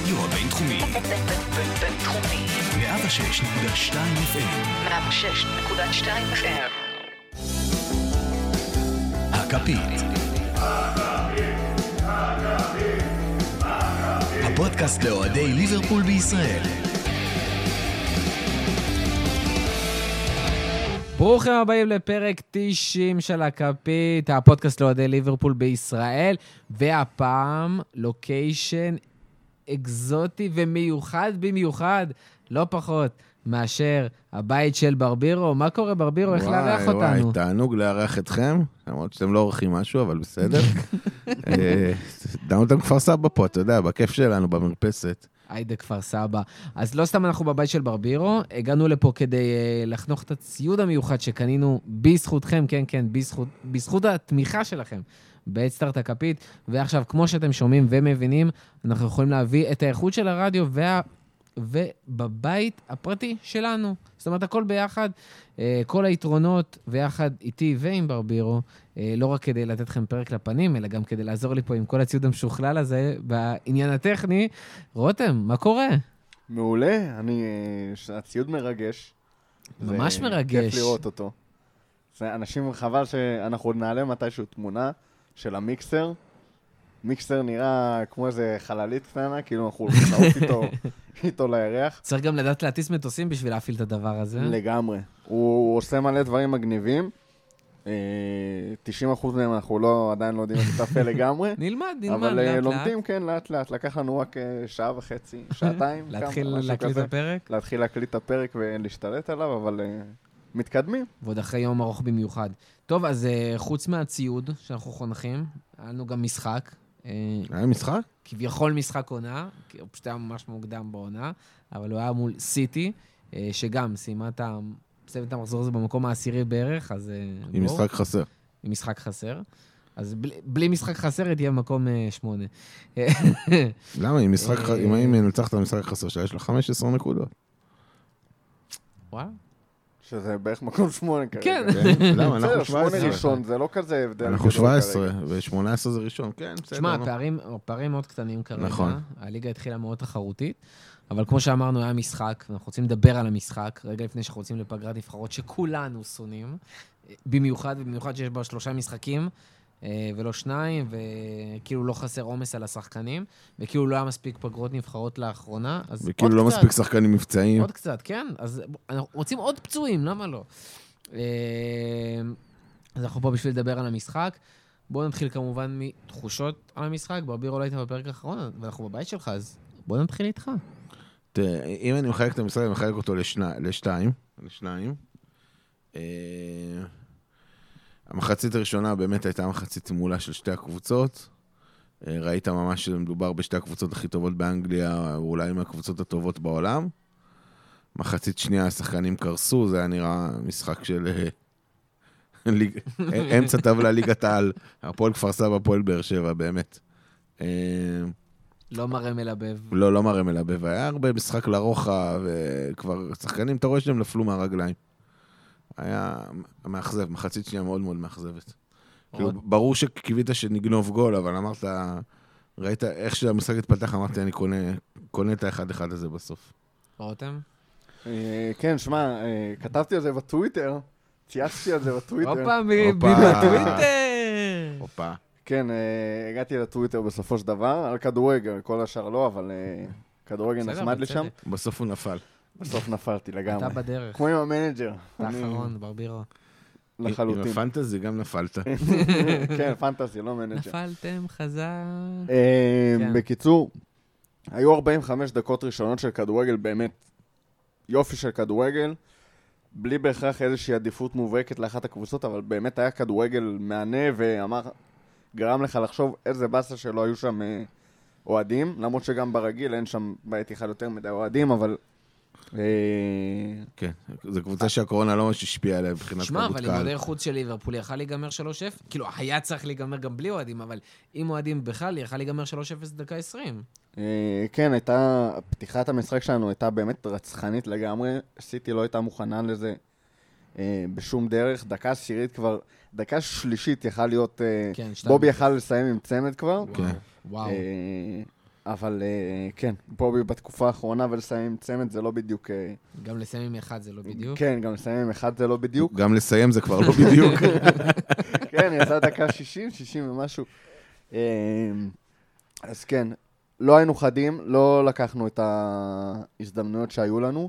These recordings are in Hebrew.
הרדיו הבינתחומי. בינתחומי. 106.2 FM. 106.2 FM. הכפית. הפודקאסט לאוהדי ליברפול בישראל. ברוכים הבאים לפרק 90 של הכפית, הפודקאסט לאוהדי ליברפול בישראל, והפעם לוקיישן אקזוטי ומיוחד במיוחד, לא פחות מאשר הבית של ברבירו. מה קורה, ברבירו? איך לארח אותנו? וואי, וואי, תענוג לארח אתכם, למרות שאתם לא עורכים משהו, אבל בסדר. אה, דאונטון כפר סבא פה, אתה יודע, בכיף שלנו, במרפסת. היידה כפר סבא. אז לא סתם אנחנו בבית של ברבירו, הגענו לפה כדי uh, לחנוך את הציוד המיוחד שקנינו בזכותכם, כן, כן, בזכות, בזכות התמיכה שלכם בהדסטארט הכפית. ועכשיו, כמו שאתם שומעים ומבינים, אנחנו יכולים להביא את האיכות של הרדיו וה... ובבית הפרטי שלנו. זאת אומרת, הכל ביחד, אה, כל היתרונות ביחד איתי ועם ברבירו, אה, לא רק כדי לתת לכם פרק לפנים, אלא גם כדי לעזור לי פה עם כל הציוד המשוכלל הזה בעניין הטכני. רותם, מה קורה? מעולה, אני... הציוד מרגש. ממש מרגש. כיף לראות אותו. זה אנשים, חבל שאנחנו עוד נעלה מתישהו תמונה של המיקסר. מיקסר נראה כמו איזה חללית קטנה, כאילו אנחנו הולכים לעוף איתו, איתו לירח. צריך גם לדעת להטיס מטוסים בשביל להפעיל את הדבר הזה. לגמרי. הוא, הוא עושה מלא דברים מגניבים. אה, 90% מהם אנחנו לא, עדיין לא יודעים איך לתפעל לגמרי. נלמד, נלמד, אבל אה, לאט לאט. לומדים, כן, לאט לאט. לקח לנו רק אה, שעה וחצי, שעתיים. להתחיל כמה, להקליט את. הפרק, להתחיל להקליט את הפרק ולהשתלט עליו, אבל מתקדמים. ועוד אחרי יום ארוך במיוחד. טוב, אז אה, חוץ מהציוד שאנחנו חונכים, היה לנו גם משחק. אה, היה משחק? כביכול משחק עונה, כי הוא פשוט היה ממש מוקדם בעונה, אבל הוא היה מול סיטי, אה, שגם סיימה את המחזור הזה במקום העשירי בערך, אז... אה, עם בואו, משחק חסר. עם משחק חסר. אז בלי, בלי משחק חסר היא תהיה במקום שמונה. למה? אם האם ינצח את המשחק החסר שלה, יש לה 15 נקודות. וואו. שזה בערך מקום שמונה כרגע. כן. כן? למה? אנחנו שמונה 17. ראשון, זה לא כזה הבדל. אנחנו גדול 17, כרגע. ו-18 זה ראשון. כן, בסדר. תשמע, נו. הפערים, מאוד קטנים כרגע. נכון. הליגה התחילה מאוד תחרותית, אבל כמו שאמרנו, היה משחק, ואנחנו רוצים לדבר על המשחק, רגע לפני שאנחנו יוצאים לפגרת נבחרות שכולנו שונאים, במיוחד, ובמיוחד שיש בה שלושה משחקים, ולא שניים, וכאילו לא חסר עומס על השחקנים, וכאילו לא היה מספיק פגרות נבחרות לאחרונה, אז עוד וכאילו לא קצת. מספיק שחקנים מבצעיים. עוד קצת, כן? אז אנחנו רוצים עוד פצועים, למה לא? אה, אז אנחנו פה בשביל לדבר על המשחק. בואו נתחיל כמובן מתחושות על המשחק. ברבירו לא היית בפרק האחרון, ואנחנו בבית שלך, אז בואו נתחיל איתך. תראה, אם אני מחלק את המשחק, אני מחלק אותו לשני- לשתיים. לשניים. אה, המחצית הראשונה באמת הייתה מחצית מעולה של שתי הקבוצות. אה, ראית ממש שמדובר בשתי הקבוצות הכי טובות באנגליה, אולי מהקבוצות הטובות בעולם. מחצית שנייה השחקנים קרסו, זה היה נראה משחק של אה, ליג- אמצע טבלה ליגת העל. הפועל כפר סבא, הפועל באר שבע, באמת. אה, לא מראה מלבב. לא, לא מראה מלבב, היה הרבה משחק לרוחב, וכבר שחקנים, אתה רואה שהם נפלו מהרגליים. היה מאכזב, מחצית שנייה מאוד מאוד מאכזבת. כאילו? ברור שקיווית שנגנוב גול, אבל אמרת, ראית איך שהמשחק התפתח, אמרתי, אני קונה, קונה את האחד-אחד הזה בסוף. רותם? אה, כן, שמע, אה, כתבתי על זה בטוויטר, צייצתי על זה בטוויטר. הופה, מ- הופה. בטוויטר! הופה. כן, אה, הגעתי לטוויטר בסופו של דבר, על כדורגל, כל השאר לא, אבל כדורגל נחמד לי שם. בצדק. בסוף הוא נפל. בסוף נפלתי לגמרי. אתה בדרך. כמו עם ה manager. אתה האחרון, ברבירו. עם לחלוטין. ה fantasy גם נפלת. כן, fantasy, לא manager. נפלתם חזק. אה, כן. בקיצור, היו 45 דקות ראשונות של כדורגל, באמת יופי של כדורגל, בלי בהכרח איזושהי עדיפות מובהקת לאחת הקבוצות, אבל באמת היה כדורגל מהנה ואמר, גרם לך לחשוב איזה באסה שלא היו שם אה, אוהדים, למרות שגם ברגיל אין שם באתיחאד יותר מדי אוהדים, אבל... אה, כן, זו קבוצה שהקורונה לא ממש השפיעה עליה מבחינת שמע, תרבות אבל עם קהל. אוהדי חוץ של ליברפול יכל להיגמר 3-0. כאילו, היה צריך להיגמר גם בלי אוהדים, אבל עם אוהדים בכלל, יכל להיגמר 3-0 דקה 20. אה, כן, הייתה, פתיחת המשחק שלנו הייתה באמת רצחנית לגמרי, סיטי לא הייתה מוכנה לזה אה, בשום דרך, דקה עשירית כבר, דקה שלישית יכל להיות, כן. בובי יכל לסיים עם צמד כבר, כן. וואו. אבל אה, כן, בובי בתקופה האחרונה ולסיים עם צמד זה לא בדיוק... אה, גם לסיים עם אחד זה לא בדיוק. כן, גם לסיים עם אחד זה לא בדיוק. גם לסיים זה כבר לא בדיוק. כן, יצא דקה 60, 60 ומשהו. אמ, אז כן, לא היינו חדים, לא לקחנו את ההזדמנויות שהיו לנו,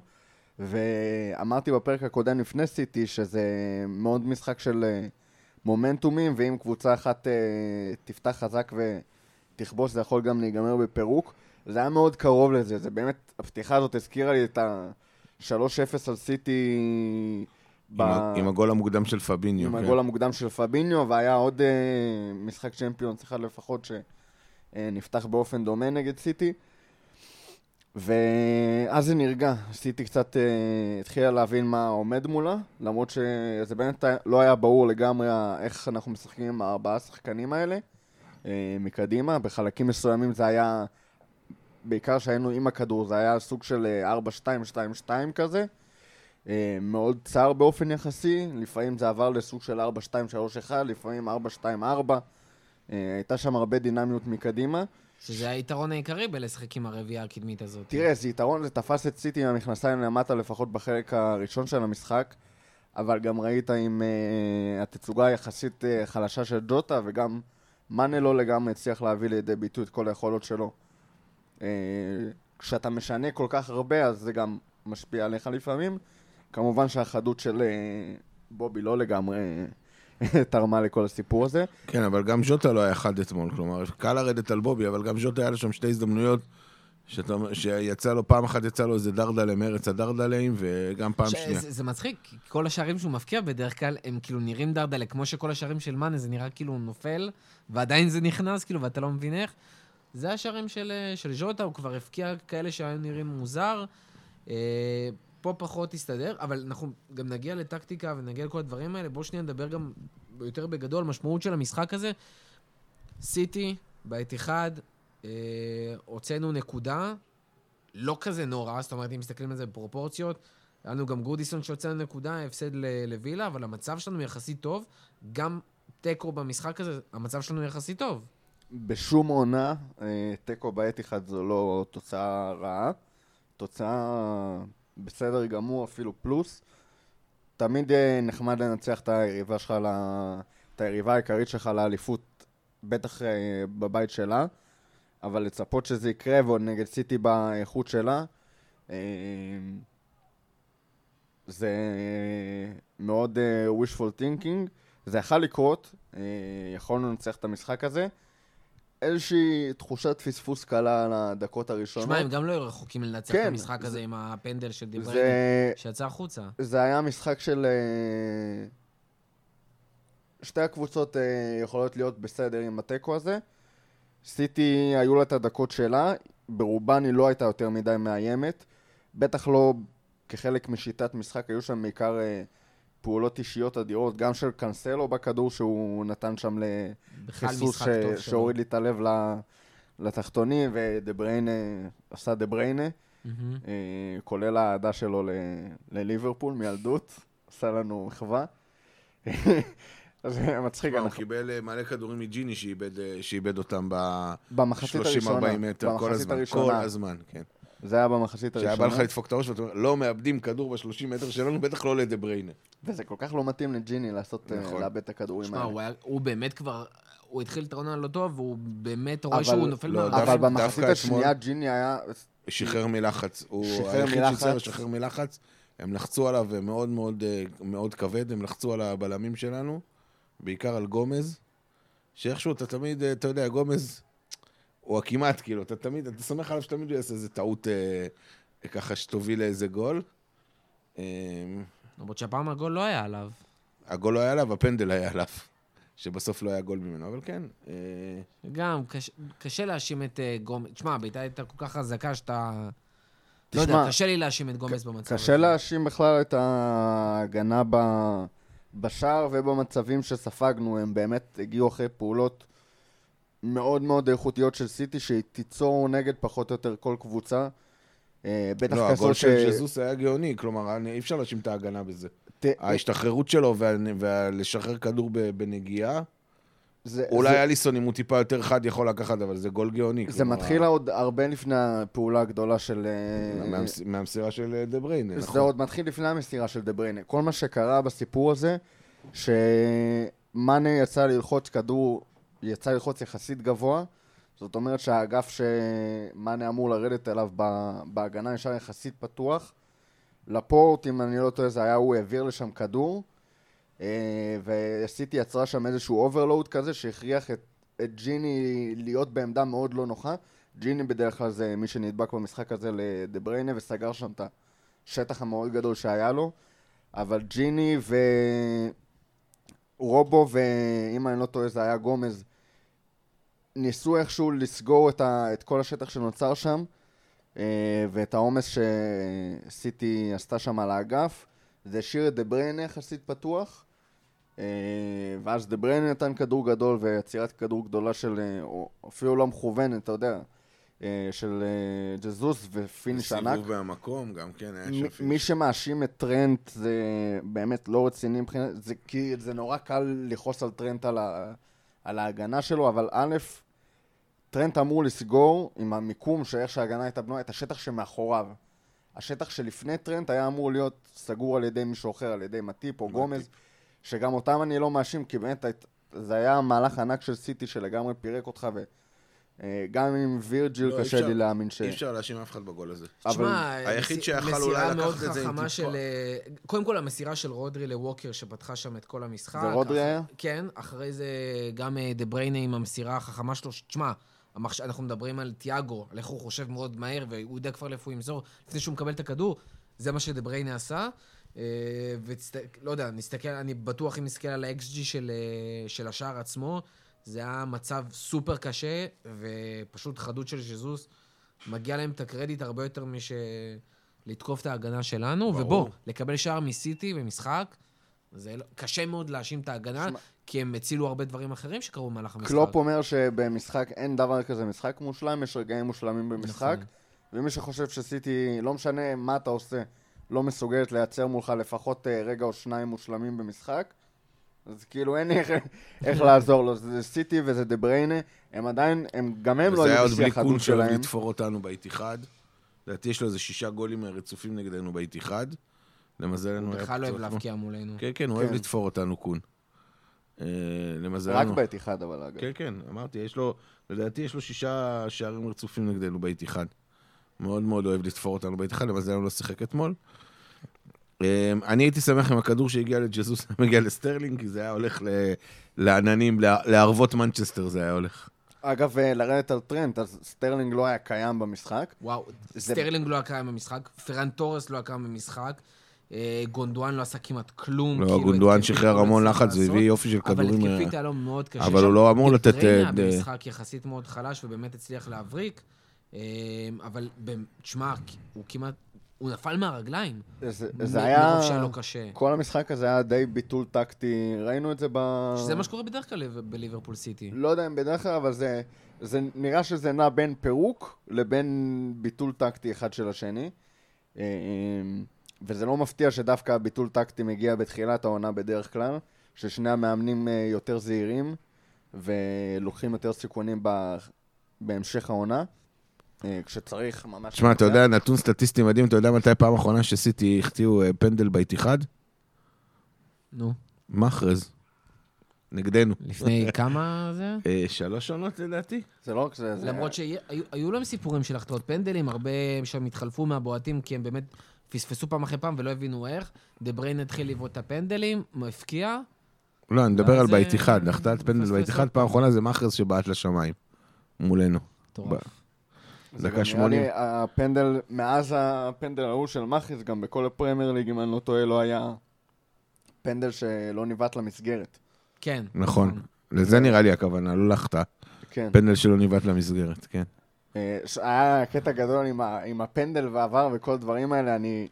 ואמרתי בפרק הקודם לפני סיטי שזה מאוד משחק של מומנטומים, ואם קבוצה אחת אה, תפתח חזק ותכבוש, זה יכול גם להיגמר בפירוק. זה היה מאוד קרוב לזה, זה באמת, הפתיחה הזאת הזכירה לי את ה-3-0 על סיטי. ה- עם הגול המוקדם של פביניו. עם כן. הגול המוקדם של פביניו, והיה עוד אה, משחק צ'מפיונס אחד לפחות שנפתח באופן דומה נגד סיטי. ואז זה נרגע, סיטי קצת אה, התחילה להבין מה עומד מולה, למרות שזה באמת לא היה ברור לגמרי איך אנחנו משחקים עם הארבעה השחקנים האלה אה, מקדימה. בחלקים מסוימים זה היה, בעיקר שהיינו עם הכדור, זה היה סוג של אה, 4-2-2-2 כזה. אה, מאוד צר באופן יחסי, לפעמים זה עבר לסוג של 4-2-3-1, לפעמים 4-2-4. אה, הייתה שם הרבה דינמיות מקדימה. שזה היתרון העיקרי בלשחק עם הרביעייה הקדמית הזאת. תראה, זה יתרון, זה תפס את סיטי עם המכנסיים למטה, לפחות בחלק הראשון של המשחק, אבל גם ראית עם uh, התצוגה היחסית uh, חלשה של ג'וטה, וגם מאנה לא לגמרי הצליח להביא לידי ביטוי את כל היכולות שלו. Uh, כשאתה משנה כל כך הרבה, אז זה גם משפיע עליך לפעמים. כמובן שהחדות של uh, בובי לא לגמרי אה, תרמה לכל הסיפור הזה. כן, אבל גם ז'וטה לא היה חד אתמול. כלומר, קל לרדת על בובי, אבל גם ז'וטה היה לו שם שתי הזדמנויות. שאתה, שיצא לו, פעם אחת יצא לו איזה דרדלה מארץ הדרדלים, וגם פעם ש- שנייה. זה, זה מצחיק, כל השערים שהוא מבקיע בדרך כלל הם כאילו נראים דרדלה, כמו שכל השערים של מאנה זה נראה כאילו הוא נופל, ועדיין זה נכנס, כאילו, ואתה לא מבין איך. זה השערים של, אה, של ז'וטה, הוא כבר הבקיע כאלה שהיו נראים מוזר. אה, פה פחות הסתדר, אבל אנחנו גם נגיע לטקטיקה ונגיע לכל הדברים האלה. בואו שנייה נדבר גם יותר בגדול, משמעות של המשחק הזה. סיטי, בעת אחד, הוצאנו נקודה, לא כזה נורא, זאת אומרת, אם מסתכלים על זה בפרופורציות, היה לנו גם גודיסון שהוצאנו נקודה, הפסד לווילה, אבל המצב שלנו יחסית טוב. גם תיקו במשחק הזה, המצב שלנו יחסית טוב. בשום עונה, אה, תיקו בעת אחד זו לא תוצאה רעה. תוצאה בסדר גמור, אפילו פלוס. תמיד אה, נחמד לנצח את היריבה שלך, את היריבה העיקרית שלך לאליפות, בטח אה, בבית שלה, אבל לצפות שזה יקרה, ועוד נגד סיטי באיכות שלה, אה, זה מאוד אה, wishful thinking. זה יכול לקרות, אה, יכולנו לנצח את המשחק הזה. איזושהי תחושת פספוס קלה על הדקות הראשונות. שמע, הם גם לא היו רחוקים לנצח כן, את המשחק זה- הזה עם הפנדל של דיבריינה, זה, שיצא החוצה. זה היה משחק של... שתי הקבוצות יכולות להיות בסדר עם התיקו הזה. סיטי, היו לה את הדקות שלה, ברובן היא לא הייתה יותר מדי מאיימת. בטח לא כחלק משיטת משחק, היו שם בעיקר אה, פעולות אישיות אדירות, גם של קאנסלו בכדור שהוא נתן שם לחיסוס ש... שהוריד לי את הלב. לתחתונים, ודה בריינה עשה דה בריינה. מהמם. אה, כולל האהדה שלו ל- לליברפול מילדות, עשה לנו מחווה. זה מצחיק, הוא קיבל אה, מלא כדורים מג'יני שאיבד, אה, אותם במחצית ב-30-40 הראשונה, מטר, כל הזמן, כל הראשונה, הזמן, כן. זה היה במחצית שהיה בא לך הראשונה, לדפוק את הראש ואתה אומר, לא מאבדים כדור ב-30 מטר שלנו, בטח לא לדה בריינה. וזה כל כך לא מתאים לג'יני לעשות, אה, נכון. לאבד את הכדורים האלה. הוא באמת כבר, הוא התחיל את העונה לא טוב, והוא באמת רואה אבל- שהוא נופל לא. אבל במחצית השנייה ג'יני היה... שחרר מלחץ. הוא היחיד. שהצליח לשחרר מלחץ. הם לחצו עליו מאוד מאוד כבד, הם לחצו על הבלמים שלנו, בעיקר על גומז, שאיכשהו אתה תמיד, אה, אתה יודע, גומז, הוא הכמעט, כאילו, אתה תמיד, אתה סומך עליו שתמיד הוא יעשה איזה טעות אה, ככה שתוביל לאיזה גול. אה, למרות שהפעם הגול לא היה עליו. הגול לא היה עליו, הפנדל היה עליו, שבסוף לא היה גול ממנו, אבל כן. אה, גם, קשה, קשה להאשים את uh, גומז. תשמע, הביתה הייתה כל כך חזקה שאתה... לא תשמע, יודע, קשה לי להאשים את גומז במצב קשה להאשים בכלל את ההגנה ב... בשער ובמצבים שספגנו, הם באמת הגיעו אחרי פעולות מאוד מאוד איכותיות של סיטי, שהיא תיצור נגד פחות או יותר כל קבוצה. אה, בטח לא, הגול ש... של ז'זוס היה גאוני, כלומר, אני- אי אפשר להאשים את ההגנה בזה. ת- ההשתחררות שלו ולשחרר כדור בנגיעה, זה, אולי זה, אליסון, אם הוא טיפה יותר חד, יכול לקחת, אבל זה גול גאוני. זה כלומר, מתחיל עוד הרבה לפני הפעולה הגדולה של... אה, מהמס- מהמסירה של אה, דה בריינה, זה נכון. עוד מתחיל לפני המסירה של דה בריינה. כל מה שקרה בסיפור הזה, שמאנה יצא ללחוץ כדור, יצא ללחוץ יחסית גבוה, זאת אומרת שהאגף שמאנה אמור לרדת אליו ב- בהגנה נשאר יחסית פתוח. לפורט, אם אני לא טועה, זה היה הוא העביר לשם כדור, וסיטי יצרה שם איזשהו overload כזה שהכריח את, את ג'יני להיות בעמדה מאוד לא נוחה. ג'יני בדרך כלל זה מי שנדבק במשחק הזה לדה בריינה וסגר שם את השטח המאוד גדול שהיה לו, אבל ג'יני ורובו ואם אני לא טועה זה היה גומז ניסו איכשהו לסגור את, ה... את כל השטח שנוצר שם אה, ואת העומס שסיטי עשתה שם על האגף. זה השאיר את דה בריינה יחסית פתוח. אה, ואז דה בריינה נתן כדור גדול ויצירת כדור גדולה של, אה, אפילו לא מכוונת, אתה יודע, אה, של ג'זוס ו finish ענק. סיבוב מהמקום, גם כן, היה שם מי. שמאשים את טרנט זה באמת לא רציני מבחינת, זה כי זה נורא קל לכעוס על טרנט על, ה, על ההגנה שלו, אבל א', טרנט אמור לסגור עם המיקום של איך שההגנה הייתה בנויה, את השטח שמאחוריו. השטח שלפני טרנט היה אמור להיות סגור על ידי מישהו אחר, על ידי מטיפ או גומז, שגם אותם אני לא מאשים, כי באמת זה היה מהלך ענק של סיטי שלגמרי פירק אותך, וגם עם וירג'יל לא, קשה אפשר- לי להאמין ש... אי אפשר להאשים אף אחד בגול הזה. אבל- תשמע, היחיד מס- שיכל אולי מסירה לקחת מאוד את זה עם חכמה טיפה. של... אה, קודם כל, המסירה של רודרי לווקר שפתחה שם את כל המשחק. זה רודרי אח- היה? כן, אחרי זה גם אה, דה בריינה עם המסירה החכמה שלו. תשמע, המחש... אנחנו מדברים על תיאגו, על איך הוא חושב מאוד מהר, והוא יודע כבר לאיפה הוא ימסור לפני שהוא מקבל את הכדור. זה מה שדה בריינה עשה. אה, וצט... לא יודע, נסתכל, אני בטוח אם נסתכל על ה-XG של, אה, של השער עצמו, זה היה מצב סופר קשה, ופשוט חדות של ז'זוס. מגיע להם את הקרדיט הרבה יותר מש... לתקוף את ההגנה שלנו, ברור. ובוא, לקבל שער מסיטי במשחק, זה לא... קשה מאוד להאשים את ההגנה, שמע- כי הם הצילו הרבה דברים אחרים שקרו במהלך המשחק. קלופ אומר שבמשחק אין דבר כזה משחק מושלם, יש רגעים מושלמים במשחק. נכון. ומי שחושב שסיטי, לא משנה מה אתה עושה, לא מסוגלת לייצר מולך לפחות אה, רגע או שניים מושלמים במשחק, אז כאילו אין איך, איך לעזור לו. זה סיטי וזה דה בריינה, הם עדיין, הם, גם הם לא וזה היה היו עוד בלי בשיא החדות שאוהב שלהם. לתפור אותנו באיתיחד. לדעתי יש לו איזה שישה גולים רצופים נגדנו באיתיחד. למזלנו הוא בכלל לא אוהב. להבקיע מולנו. כן, כן, הוא אוהב כן. לתפור אותנו קון. אה, למזלנו. רק באתיחאד אבל אגב. כן, כן, אמרתי, יש לו, לדעתי יש לו שישה שערים רצופים נגדנו באיתיחד. מאוד מאוד אוהב לתפור אותנו באיתיחד, למזלנו לא שיחק אתמול. אה, אני הייתי שמח אם הכדור שהגיע לג'זוס היה מגיע לסטרלינג, כי זה היה הולך ל- לעננים, לערבות מנצ'סטר זה היה הולך. אגב, אה, לרדת על טרנט, אז סטרלינג לא היה קיים במשחק. וואו, זה- סטרלינג לא היה קיים במשחק, פרן תורס לא היה קיים במשחק, אה, גונדואן לא עשה כמעט כלום. לא, כאילו, גונדואן שחרר המון לחץ והביא יופי של כדורים. אבל אה, התקפית היה לו מאוד קשה. אבל הוא. לא אמור לתת, דבריינה אה, ד- במשחק יחסית מאוד חלש, ובאמת הצליח להבריק. אה, אבל, תשמע, הוא כמעט, הוא נפל מהרגליים. זה, היה... מרוב שהיה לו קשה. כל המשחק הזה היה די ביטול טקטי, ראינו את זה ב... שזה מה שקורה בדרך כלל בליברפול סיטי. לא יודע אם בדרך כלל, אבל זה, זה נראה שזה נע בין פירוק לבין ביטול טקטי אחד של השני. אה, וזה לא מפתיע שדווקא הביטול טקטי מגיע בתחילת העונה בדרך כלל, ששני המאמנים אה, יותר זהירים ולוקחים יותר סיכונים. בהמשך העונה. אה, כשצריך ממש... תשמע, אתה. יודע, נתון סטטיסטי מדהים, אתה יודע מתי פעם אחרונה שסיטי החטיאו אה, פנדל באיתיחד? נו, מחרז. נגדנו. לפני כמה זה? אה, שלוש עונות לדעתי? זה לא רק זה... זה... למרות שהיו להם סיפורים של החטאות פנדלים, הרבה שם התחלפו מהבועטים, כי הם באמת פספסו פעם אחרי פעם ולא הבינו איך. דה בריין התחיל לבעוט את הפנדלים, הוא הפקיע. לא, אני מדבר על אה, באיתיחד, החטאת פנדל עוד פעם פעם. אחרונה זה מחרז שבעט לשמיים. מולנו. מטורף. דקה גם נראה 80. לי, הפנדל, מאז הפנדל ההוא של מכריס, גם בכל הפרמייר ליג, אם אני לא טועה, לא היה פנדל שלא ניווט למסגרת. כן. נכון. לזה נראה לי הכוונה, לא להחטאה. כן. פנדל שלא ניווט למסגרת, כן. אה, היה קטע גדול עם, ה, עם הפנדל ו VAR וכל הדברים האלה, אני...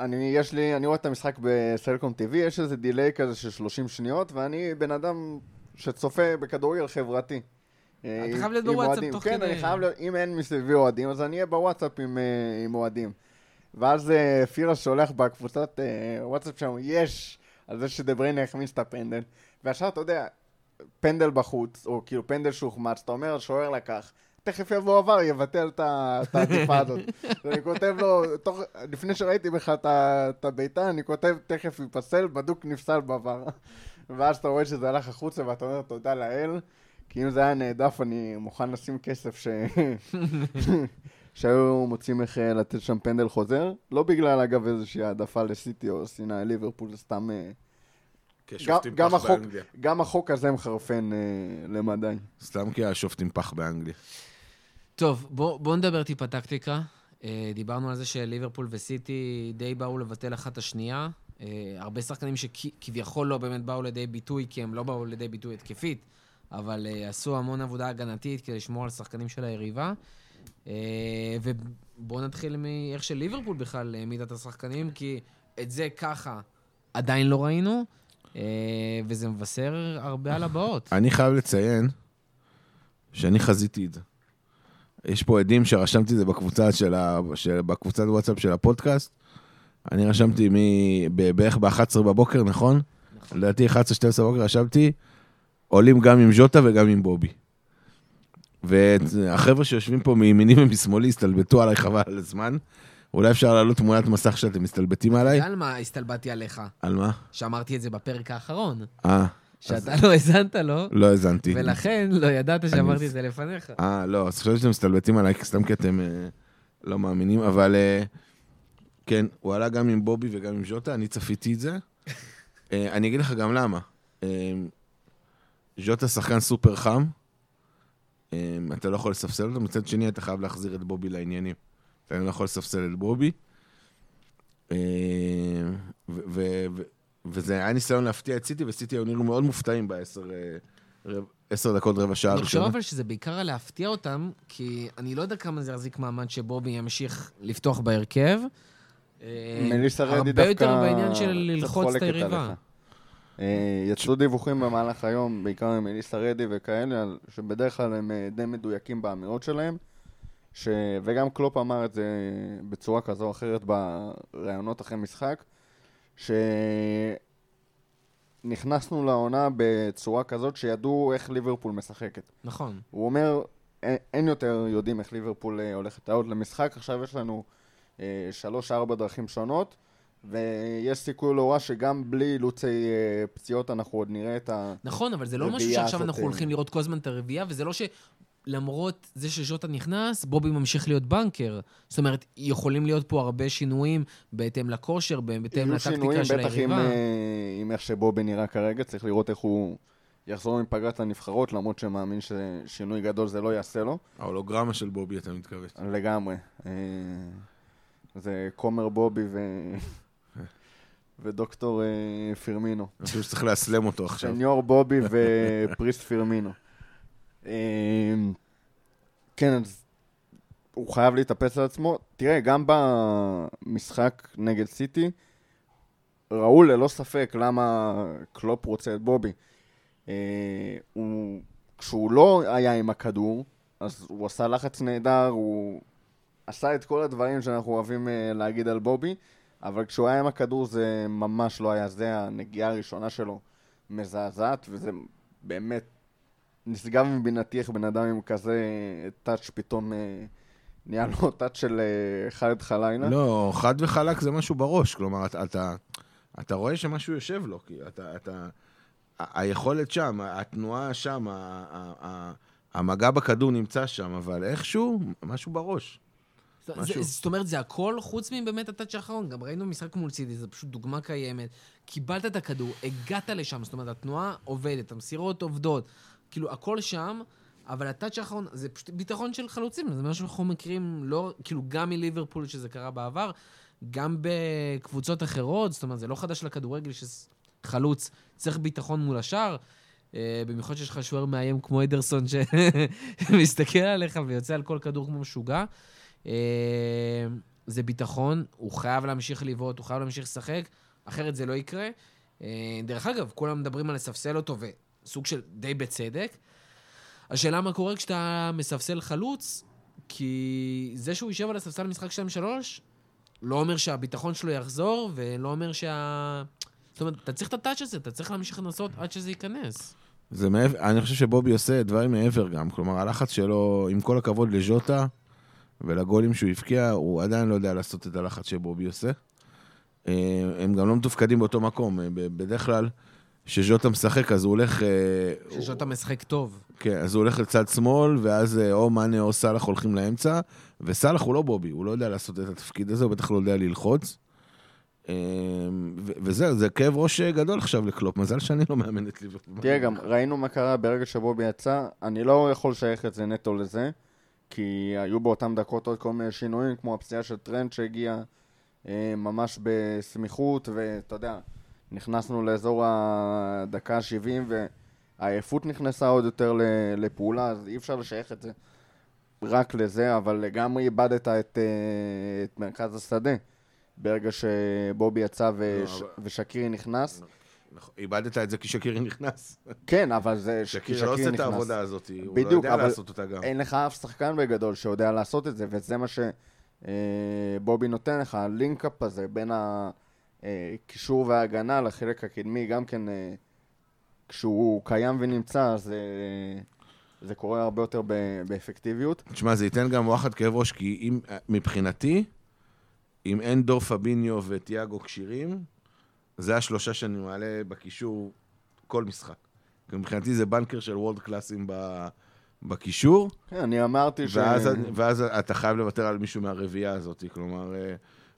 אני, יש לי, אני רואה את המשחק בסלקום TV, יש איזה delay כזה של 30 שניות, ואני בן אדם שצופה בכדורגל חברתי. אה, אתה חייב להיות בוואטסאפ. תוך כן, כדי. אני חייב להיות, אם אין מסביבי אוהדים, אז אני אהיה בוואטסאפ עם, אה, אוהדים. ואז אה, פירה שולח בקבוצת וואטסאפ שלנו, יש, על זה שדבריינה החמיץ את הפנדל. וישר, אתה יודע, פנדל בחוץ, או כאילו פנדל שהוחמץ, אתה אומר, השוער לקח. תכף יבוא עבר, יבטל את העדיפה הזאת. ואני כותב לו, תוך, לפני שראיתי בך את ה- את הבעיטה, אני כותב, תכף ייפסל, בדוק נפסל בעבר. ואז אתה רואה שזה הלך החוצה, ואתה אומר, תודה לאל, כי אם זה היה נעדף, אני מוכן לשים כסף ש... שהיו מוצאים איך אה, לתת שם פנדל חוזר. לא בגלל, אגב, איזושהי העדפה לסיטי או שנאה לליברפול, זה סתם... אה, גם, גם, פח החוק, באנגליה. גם החוק הזה מחרפן אה, למדי. סתם כי השופטים פח באנגליה. טוב, בואו בוא נדבר טיפה טקטיקה. אה, דיברנו על זה שליברפול וסיטי די באו לבטל אחת השנייה. אה, הרבה שחקנים שכביכול לא באמת באו לידי ביטוי, כי הם לא באו לידי ביטוי התקפית, אבל אה, עשו המון עבודה הגנתית כדי לשמור על השחקנים של היריבה. אה, ובואו נתחיל מאיך שליברפול בכלל העמידה את השחקנים, כי את זה ככה עדיין לא ראינו, אה, וזה מבשר הרבה על הבאות. אני חייב לציין שאני חזיתי את זה. יש פה עדים שרשמתי את זה בקבוצה של ה... של... בקבוצת וואטסאפ של הפודקאסט. אני רשמתי מ... בערך ב-11 בבוקר, נכון? נכון. לדעתי 11-12 בבוקר רשמתי, עולים גם עם ז'וטה וגם עם בובי. והחבר'ה שיושבים פה מימיני ומשמאלי הסתלבטו עליי חבל על הזמן. אולי אפשר להעלות תמונת מסך שאתם מסתלבטים עליי? על מה הסתלבטתי עליך? על מה? שאמרתי את זה בפרק האחרון, אה, שאתה לא האזנת לו, לא האזנתי. ולכן לא ידעת שאמרתי את זה לפניך. אה, לא, אז חשבתי שאתם מסתלבטים עליי, סתם כי אתם אה, לא מאמינים, אבל אה, כן, הוא עלה גם עם בובי וגם עם ז'וטה, אני צפיתי את זה. אה, אני אגיד לך גם למה. ז'וטה שחקן סופר חם, אה, אתה לא יכול לספסל אותו, מצד שני אתה חייב להחזיר את בובי לעניינים. אתה לא יכול לספסל את בובי. ו- ו- ו- וזה היה ניסיון להפתיע את סיטי, וסיטי היו נראו מאוד מופתעים בעשר אה, עשר דקות, רבע שעה אני חושב הראשונה. אבל שזה בעיקר להפתיע אותם, כי אני לא יודע כמה זה יחזיק מעמד שבובי ימשיך לפתוח בהרכב. אה, מליסה רדי הרבה דווקא... יותר בעניין של ללחוץ את היריבה. אה, יצאו דיווחים במהלך היום, בעיקר עם אליסה רדי וכאלה, שבדרך כלל הם אה, די מדויקים באמירות שלהם. ש... וגם קלופ אמר את זה בצורה כזו או אחרת בראיונות אחרי משחק, שנכנסנו לעונה בצורה כזאת שידעו איך ליברפול משחקת. נכון. הוא אומר, אין, אין יותר יודעים איך ליברפול אה, הולכת לעלות למשחק, עכשיו יש לנו אה, שלוש-ארבע דרכים שונות, ויש סיכוי לא רע שגם בלי אילוצי אה, פציעות אנחנו עוד נראה את ה... נכון, אבל זה לא משהו הרביעייה שעכשיו הזאת, אנחנו אה, הולכים לראות כל הזמן את הרביעייה, וזה לא שלמרות זה שז'וטה נכנס, בובי ממשיך להיות בנקר. זאת אומרת, יכולים להיות פה הרבה שינויים בהתאם לכושר, בהתאם יהיו שינויים, לטקטיקה של בטח עם, היריבה. אה, עם איך שבובי נראה כרגע, צריך לראות איך הוא יחזור מפגרת הנבחרות, למרות שמאמין ששינוי גדול זה לא יעשה לו, ההולוגרמה של בובי, אתה מתכוון. לגמרי. אה, זה כומר בובי ו... ודוקטור אה, פירמינו. אני חושב שצריך לאסלם אותו עכשיו. סניור בובי ופריסט פירמינו. אמ, כן, אז הוא חייב להתאפס על עצמו. תראה, גם במשחק נגד סיטי, ראו ללא ספק למה קלופ רוצה את בובי. אה, הוא, כשהוא לא היה עם הכדור, אז הוא עשה לחץ נהדר, הוא עשה את כל הדברים שאנחנו אוהבים אה, להגיד על בובי, אבל כשהוא היה עם הכדור זה ממש לא היה זה, הנגיעה הראשונה שלו מזעזעת, וזה באמת נשגב מבינתי איך בן אדם עם כזה טאץ' פתאום אה, נהיה לו טאץ' של אה, חאלד חלילה. לא, חד וחלק זה משהו בראש. כלומר, אתה, אתה, אתה רואה שמשהו יושב לו. כי אתה, אתה, היכולת שם, התנועה שם, ה- ה- ה- המגע בכדור נמצא שם, אבל איכשהו, משהו בראש. משהו. זה- זאת אומרת, זה הכל חוץ מבאמת הטאצ' האחרון. גם ראינו משחק מול סיטי, זו פשוט דוגמה קיימת. קיבלת את הכדור, הגעת לשם, זאת אומרת, התנועה עובדת, המסירות עובדות. כאילו, הכל שם, אבל הטאצ' האחרון, זה פשוט ביטחון של חלוצים. זה משהו שאנחנו מכירים, לא, כאילו, גם מליברפול, שזה קרה בעבר, גם בקבוצות אחרות, זאת אומרת, זה לא חדש לכדורגל שחלוץ צריך ביטחון מול השאר. אה, במיוחד שיש לך שוער מאיים כמו אדרסון שמסתכל עליך ויוצא על כל כדור כמו משוגע. אה, זה ביטחון, הוא חייב להמשיך לבעוט, הוא חייב להמשיך לשחק, אחרת זה לא יקרה. אה, דרך אגב, כולם מדברים על לספסל אותו, וסוג של די בצדק. השאלה מה קורה כשאתה מספסל חלוץ, כי זה שהוא יישב על הספסל משחק 2-3, לא אומר שהביטחון שלו יחזור, ולא אומר שה... זאת אומרת, אתה צריך את הטאץ' הזה, אתה צריך להמשיך לנסות עד שזה ייכנס. זה מעבר, אני חושב שבובי עושה דברים מעבר גם. כלומר, הלחץ שלו, עם כל הכבוד לז'וטה ולגולים שהוא הבקיע, הוא עדיין לא יודע לעשות את הלחץ שבובי עושה. אה, הם גם לא מתופקדים באותו מקום. אה, ב- בדרך כלל, כשז'וטה משחק, אז הוא הולך... אה, שז'וטה משחק טוב. כן, אז הוא הולך לצד שמאל, ואז או מאנה או סאלח הולכים לאמצע, וסאלח הוא לא בובי, הוא לא יודע לעשות את התפקיד הזה, הוא בטח לא יודע ללחוץ. ו- וזהו, זה כאב ראש גדול עכשיו לקלופ, מזל שאני לא מאמן את ליברפול. תראה, גם ראינו מה קרה ברגע שבובי יצא, אני לא יכול לשייך את זה נטו לזה, כי היו באותן דקות עוד כל מיני שינויים, כמו הפציעה של טרנט שהגיע אה, ממש בסמיכות, ואתה יודע, נכנסנו לאזור הדקה ה-70, והעייפות נכנסה עוד יותר לפעולה, אז אי אפשר לשייך את זה רק לזה, אבל לגמרי איבדת את, אה, את מרכז השדה. ברגע שבובי יצא וש... אבל- ושקירי נכנס. נכון, איבדת את זה כי שקירי נכנס. כן, אבל זה... שקירי לא עושה את העבודה הזאת, הוא לא יודע לעשות אותה גם. אין לך אף שחקן בגדול שיודע לעשות את זה, וזה מה שבובי נותן לך, הלינקאפ הזה בין הקישור וההגנה לחלק הקדמי, גם כן, אה, כשהוא קיים ונמצא, אז אה, זה קורה הרבה יותר באפקטיביות. תשמע, זה ייתן גם וואחד כאב ראש, כי אם, מבחינתי, אם אין דור פביניו וטיאגו כשירים, זה השלושה שאני מעלה בקישור כל משחק. כי מבחינתי זה בנקר של וורד קלאסים ב- בקישור, כן, אני אמרתי ש... ואז, ואז אתה חייב לוותר על מישהו מהרביעייה הזאת, כלומר, אה,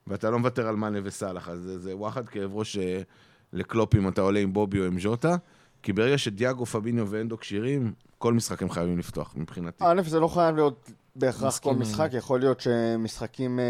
ואתה לא מוותר על מאנה וסאלח, אז זה, זה וואחד כאב ראש אה, לקלופ אם אתה עולה עם בובי או עם ז'וטה, כי ברגע שדיאגו, פביניו ואנדו כשירים, כל משחק הם חייבים לפתוח, מבחינתי. א', זה לא חייב להיות בהכרח מסכים, כל משחק. יכול להיות שמשחקים, אה,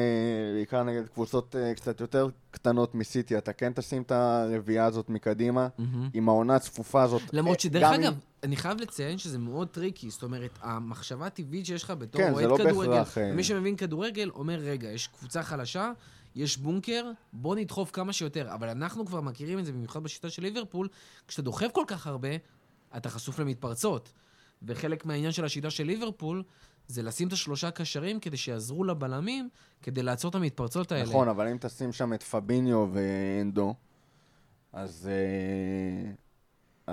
בעיקר נגד קבוצות אה, קצת יותר קטנות מסיטי, אתה כן תשים את הרביעייה הזאת מקדימה, עם העונה הצפופה הזאת. למרות אה, שדרך גם אגב, אני חייב לציין שזה מאוד tricky. זאת אומרת, המחשבה הטבעית שיש לך בתור כן, אוהד לא כדורגל, מי שמבין כדורגל אומר, רגע, יש קבוצה חלשה, יש בונקר, בוא נדחוף כמה שיותר. אבל אנחנו כבר מכירים את זה, במיוחד בשיטה של ליברפול, כשאתה דוחף כל כך הרבה, אתה חשוף למתפרצות. וחלק מהעניין של השיטה של ליברפול, זה לשים את השלושה קשרים כדי שיעזרו לבלמים, כדי לעצור את המתפרצות האלה. נכון, אבל אם תשים שם את פביניו ואנדו, אז אה,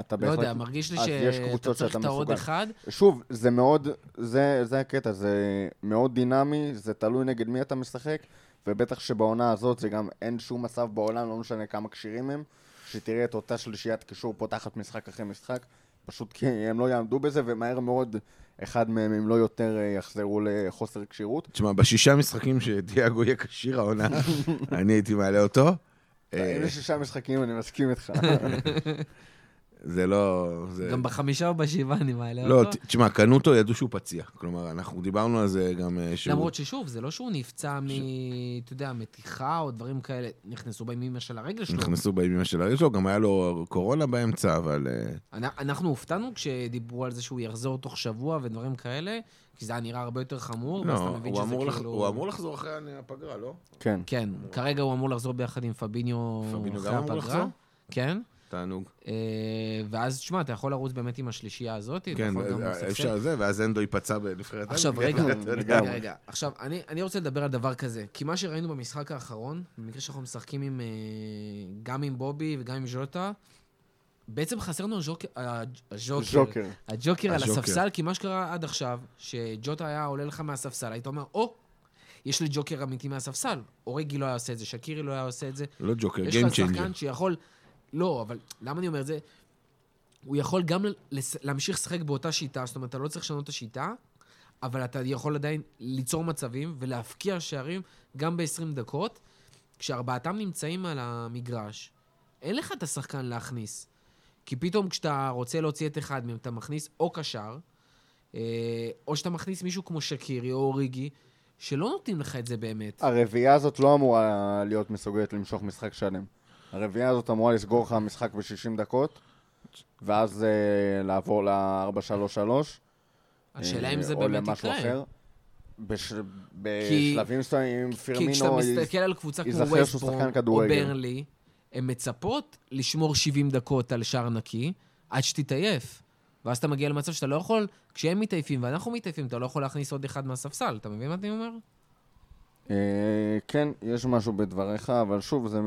אתה לא בהחלט... יודע, מרגיש לי שאתה צריך את העוד. אחד. שוב, זה מאוד, זה, זה הקטע, זה מאוד דינמי, זה תלוי נגד מי אתה משחק, ובטח שבעונה הזאת זה גם אין שום מצב בעולם, לא משנה כמה כשירים הם, שתראה את אותה שלישיית קישור פותחת משחק אחרי משחק, פשוט כי הם לא יעמדו בזה, ומהר מאוד אחד מהם, אם לא יותר, אה, יחזרו לחוסר כשירות. תשמע, בשישה משחקים שדיאגו יהיה כשיר העונה, אני הייתי מעלה אותו. אה, אם יש שישה משחקים, אני מסכים איתך. זה לא... זה... גם בחמישה או בשבעה אני מעלה לא, אותו. ת- תשמע, קנוטו ידעו שהוא פציע. כלומר, אנחנו דיברנו על זה גם אה, שהוא... למרות ששוב, זה לא שהוא נפצע מ... אתה יודע, מתיחה או דברים כאלה. נכנסו בימימה של הרגל שלו. נכנסו בימים של הרגל שלו, גם היה לו קורונה באמצע, אבל... אה, אנ- אנחנו הופתענו כשדיברו על זה שהוא יחזור תוך שבוע ודברים כאלה, כי זה היה נראה הרבה יותר חמור, ואז לא, אתה מבין הוא שזה לח- כאילו... הוא אמור לחזור אחרי הפגרה, לא? כן. כן, כרגע הוא אמור לחזור ביחד עם פביניו פביניו אחרי גם אמור הפגרה. לחזור? כן. תענוג. אה, ואז, תשמע, אתה יכול לרוץ באמת עם השלישייה הזאת, כן, גם אה. אפשר זה, ואז אנדו ייפצע בנבחרת עכשיו, רגע. רגע, רגע. עכשיו, אני, רוצה לדבר על דבר כזה. כי מה שראינו במשחק האחרון, במקרה שאנחנו משחקים עם, אה, גם עם בובי וגם עם ז'וטה, בעצם חסר לנו הז'וקר, ז'וקר. הג'וקר על. הספסל, כי מה שקרה עד עכשיו, שג'וטה היה עולה לך מהספסל, היית אומר, או, יש לי ג'וקר אמיתי מהספסל. אורגי לא היה עושה את זה, שקירי לא היה עושה את זה. לא ג'וקר, יש Game לך Changer. שחקן שיכול... לא, אבל למה אני אומר את זה? הוא יכול גם להמשיך לשחק באותה שיטה, זאת אומרת, אתה לא צריך לשנות את השיטה, אבל אתה יכול עדיין ליצור מצבים ולהפקיע שערים גם ב-20 דקות, כשארבעתם נמצאים על המגרש. אין לך את השחקן להכניס. כי פתאום כשאתה רוצה להוציא את אחד מהם, אתה מכניס או קשר, אה, או שאתה מכניס מישהו כמו שקירי או אוריגי, שלא נותנים לך את זה באמת. הרביעייה הזאת לא אמורה להיות מסוגלת למשוך משחק שלם. הרביעייה הזאת אמורה לסגור לך משחק ב-60 דקות, ואז אה, לעבור ל-4-3-3. השאלה אם זה או באמת למשהו יקרה. אחר. בש... כי- בשלבים מסוימים כי כשאתה פירמינו מסתכל על קבוצה כמו שחקן או. ברנלי, הן מצפות לשמור 70 דקות על שער נקי, עד שתתעייף. ואז אתה מגיע למצב שאתה לא יכול, כשהם מתעייפים ואנחנו מתעייפים, אתה לא יכול להכניס עוד אחד מהספסל. אתה מבין מה אני אומר? אה, כן, יש משהו בדבריך, אבל שוב, זה...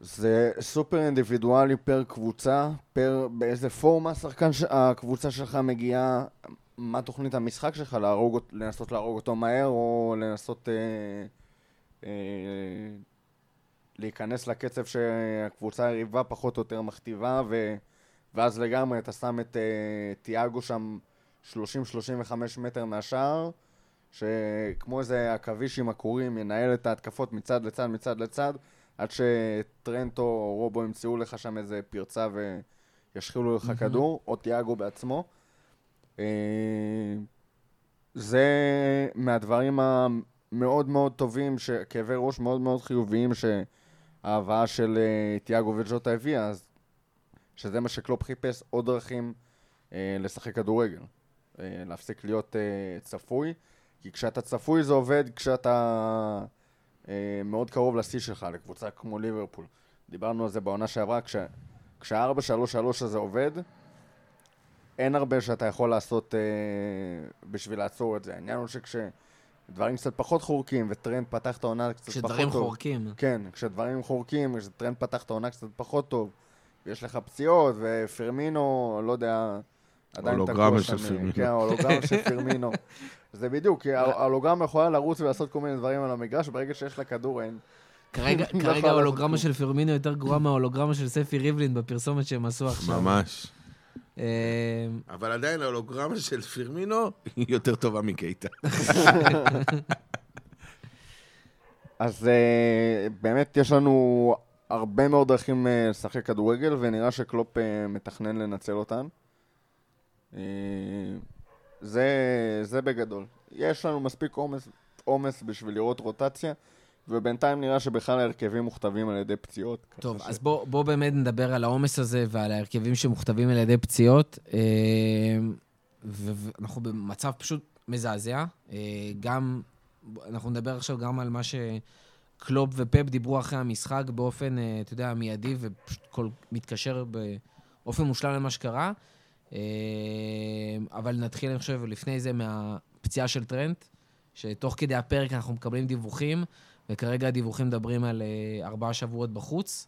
זה סופר אינדיבידואלי פר קבוצה, פר באיזה פורמה השחקן, ש... הקבוצה שלך מגיעה, מה תוכנית המשחק שלך, להרוג, לנסות להרוג אותו מהר, או לנסות אה, אה, להיכנס לקצב שהקבוצה היריבה פחות או יותר מכתיבה, ו... ואז לגמרי אתה שם את אה, תיאגו שם 30-35 מטר מהשער, שכמו איזה עכביש עם הכורים ינהל את ההתקפות מצד לצד, מצד לצד, עד שטרנטו או רובו ימצאו לך שם איזה פרצה וישחילו לך כדור, או תיאגו בעצמו. אה, זה מהדברים המאוד מאוד טובים, כאבי ראש מאוד מאוד חיוביים שההבאה של אה, תיאגו וג'וטה הביאה, אז שזה מה שקלופ חיפש, עוד דרכים אה, לשחק כדורגל. אה, להפסיק להיות אה, צפוי, כי כשאתה צפוי זה עובד כשאתה מאוד קרוב לשיא שלך, לקבוצה כמו ליברפול. דיברנו על זה בעונה שעברה, כש, כשה-4-3-3 הזה עובד, אין הרבה שאתה יכול לעשות אה, בשביל לעצור את זה. העניין הוא שכשדברים קצת פחות חורקים, וטרנד פתח את העונה קצת פחות טוב... כשדברים חורקים. כן, כשדברים חורקים, כשטרנד פתח את העונה קצת פחות טוב, ויש לך פציעות, ופרמינו, לא יודע, הולוגרמה תקוע של שם, פרמינו. כן, ההולוגרמה של פרמינו. זה בדיוק, כי ההולוגרמה יכולה לרוץ ולעשות כל מיני דברים על המגרש, ברגע שיש לה כדור אין. כרגע לא כרגע ההולוגרמה של פרמינו יותר גרועה מההולוגרמה של ספי ריבלין בפרסומת שהם עשו עכשיו. ממש. אה, אבל עדיין ההולוגרמה של פירמינו היא יותר טובה מקייטה. אז אה, באמת יש לנו הרבה מאוד דרכים אה, לשחק כדורגל, ונראה שקלופ אה, מתכנן לנצל אותן. אה, זה, זה בגדול. יש לנו מספיק עומס, עומס בשביל לראות רוטציה, ובינתיים נראה שבכלל ההרכבים מוכתבים על ידי פציעות. טוב, ש- אז בוא, בוא באמת נדבר על העומס הזה ועל ההרכבים שמוכתבים על ידי פציעות. אה, ואנחנו במצב פשוט מזעזע. אה, גם, אנחנו נדבר עכשיו גם על מה שקלופ ופפ דיברו אחרי המשחק באופן, אתה יודע, מיידי, ופשוט כל, מתקשר באופן מושלם למה שקרה. אה, אבל נתחיל, אני חושב, לפני זה מהפציעה של טרנט, שתוך כדי הפרק אנחנו מקבלים דיווחים, וכרגע הדיווחים מדברים על אה, ארבעה שבועות בחוץ.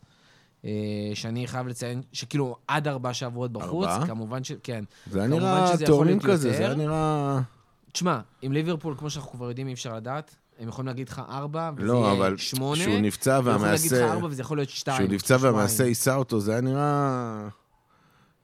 אה, שאני חייב לציין שכאילו עד ארבעה שבועות בחוץ, ארבעה? כמובן ש... כן. זה היה נראה להיות כזה, זה. היה נראה... תשמע, עם ליברפול, כמו שאנחנו כבר יודעים, אי אפשר לדעת. הם יכולים להגיד לך ארבע, וזה לא, יהיה אבל שמונה. כשהוא נפצע הם יכולים להגיד לך והמעשה... ארבע, וזה יכול להיות שתיים. כשהוא נפצע. והמעשה יישא אותו, זה היה נראה...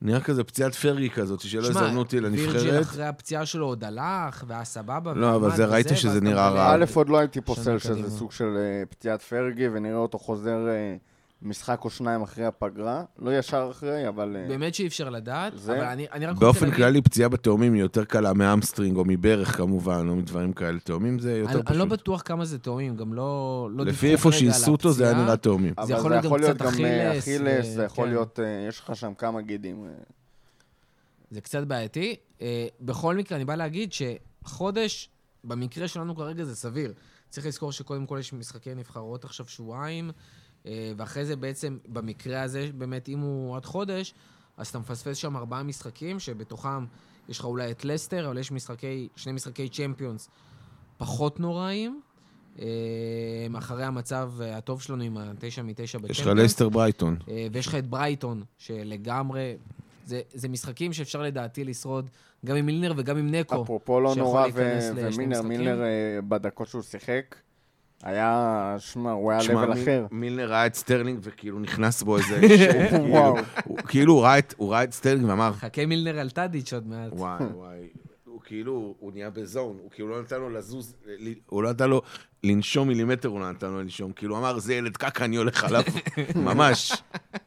נראה כזה פציעת פרגי כזאת, שלא שמע, יזמנו אותי וירג'יל לנבחרת. אחרי הפציעה שלו עוד הלך, והיה סבבה. לא, אבל זה ראית וזה, שזה נראה רע. א', עוד לא הייתי פוסל שזה. סוג של אה, פציעת פרגי, ונראה אותו חוזר אה, משחק או שניים אחרי הפגרה. לא ישר אחרי, אבל... אה, באמת שאי אפשר לדעת, זה- אבל אני אני רק רוצה באופן להגיד... כללי, פציעה בתאומים היא יותר קלה מ hamstring או מברך כמובן, או מדברים כאלה. תאומים זה יותר אני אני לא פשוט. בטוח כמה זה תאומים, גם לא... לא לפי איפה שעיסו אותו, זה היה. נראה תאומים. זה יכול להיות גם קצת אה, אכילס, אכילס, ו- זה יכול כן. להיות, אה, יש לך שם כמה גידים. זה קצת בעייתי. בכל מקרה, אני בא להגיד שחודש, במקרה שלנו כרגע זה סביר. צריך לזכור שקודם כל יש משחקי נבחרות עכשיו שבועיים, ואחרי זה בעצם, במקרה הזה, באמת, אם הוא עד חודש, אז אתה מפספס שם ארבעה משחקים, שבתוכם יש לך אולי את לסטר, אבל יש משחקי, שני משחקי צ'מפיונס פחות נוראים. אה, אחרי המצב אה, הטוב שלנו עם התשע מתשע בצ'מפיונס. יש לך לסטר ברייטון. אה, ויש לך את ברייטון, שלגמרי... זה, זה משחקים שאפשר לדעתי לשרוד גם עם מילנר וגם עם נקו. אפרופו לא נורא ו- ומילנר. מילנר אה, בדקות שהוא שיחק, היה, שמע, הוא היה תשמע, level אחר. מילנר ראה את סטרלינג וכאילו נכנס בו איזה... ש- כאילו-. הוא- כאילו הוא ראה את- הוא ראה את סטרלינג ואמר, חכה מילנר על טאדיץ' עוד מעט. וואי, וואי. הוא כאילו, הוא נהיה ב zone, הוא כאילו לא נתן לו לזוז, הוא לא נתן לו לנשום מילימטר, הוא לא נתן לו לנשום. כאילו, אמר, זה ילד קקה, אני הולך עליו. ממש.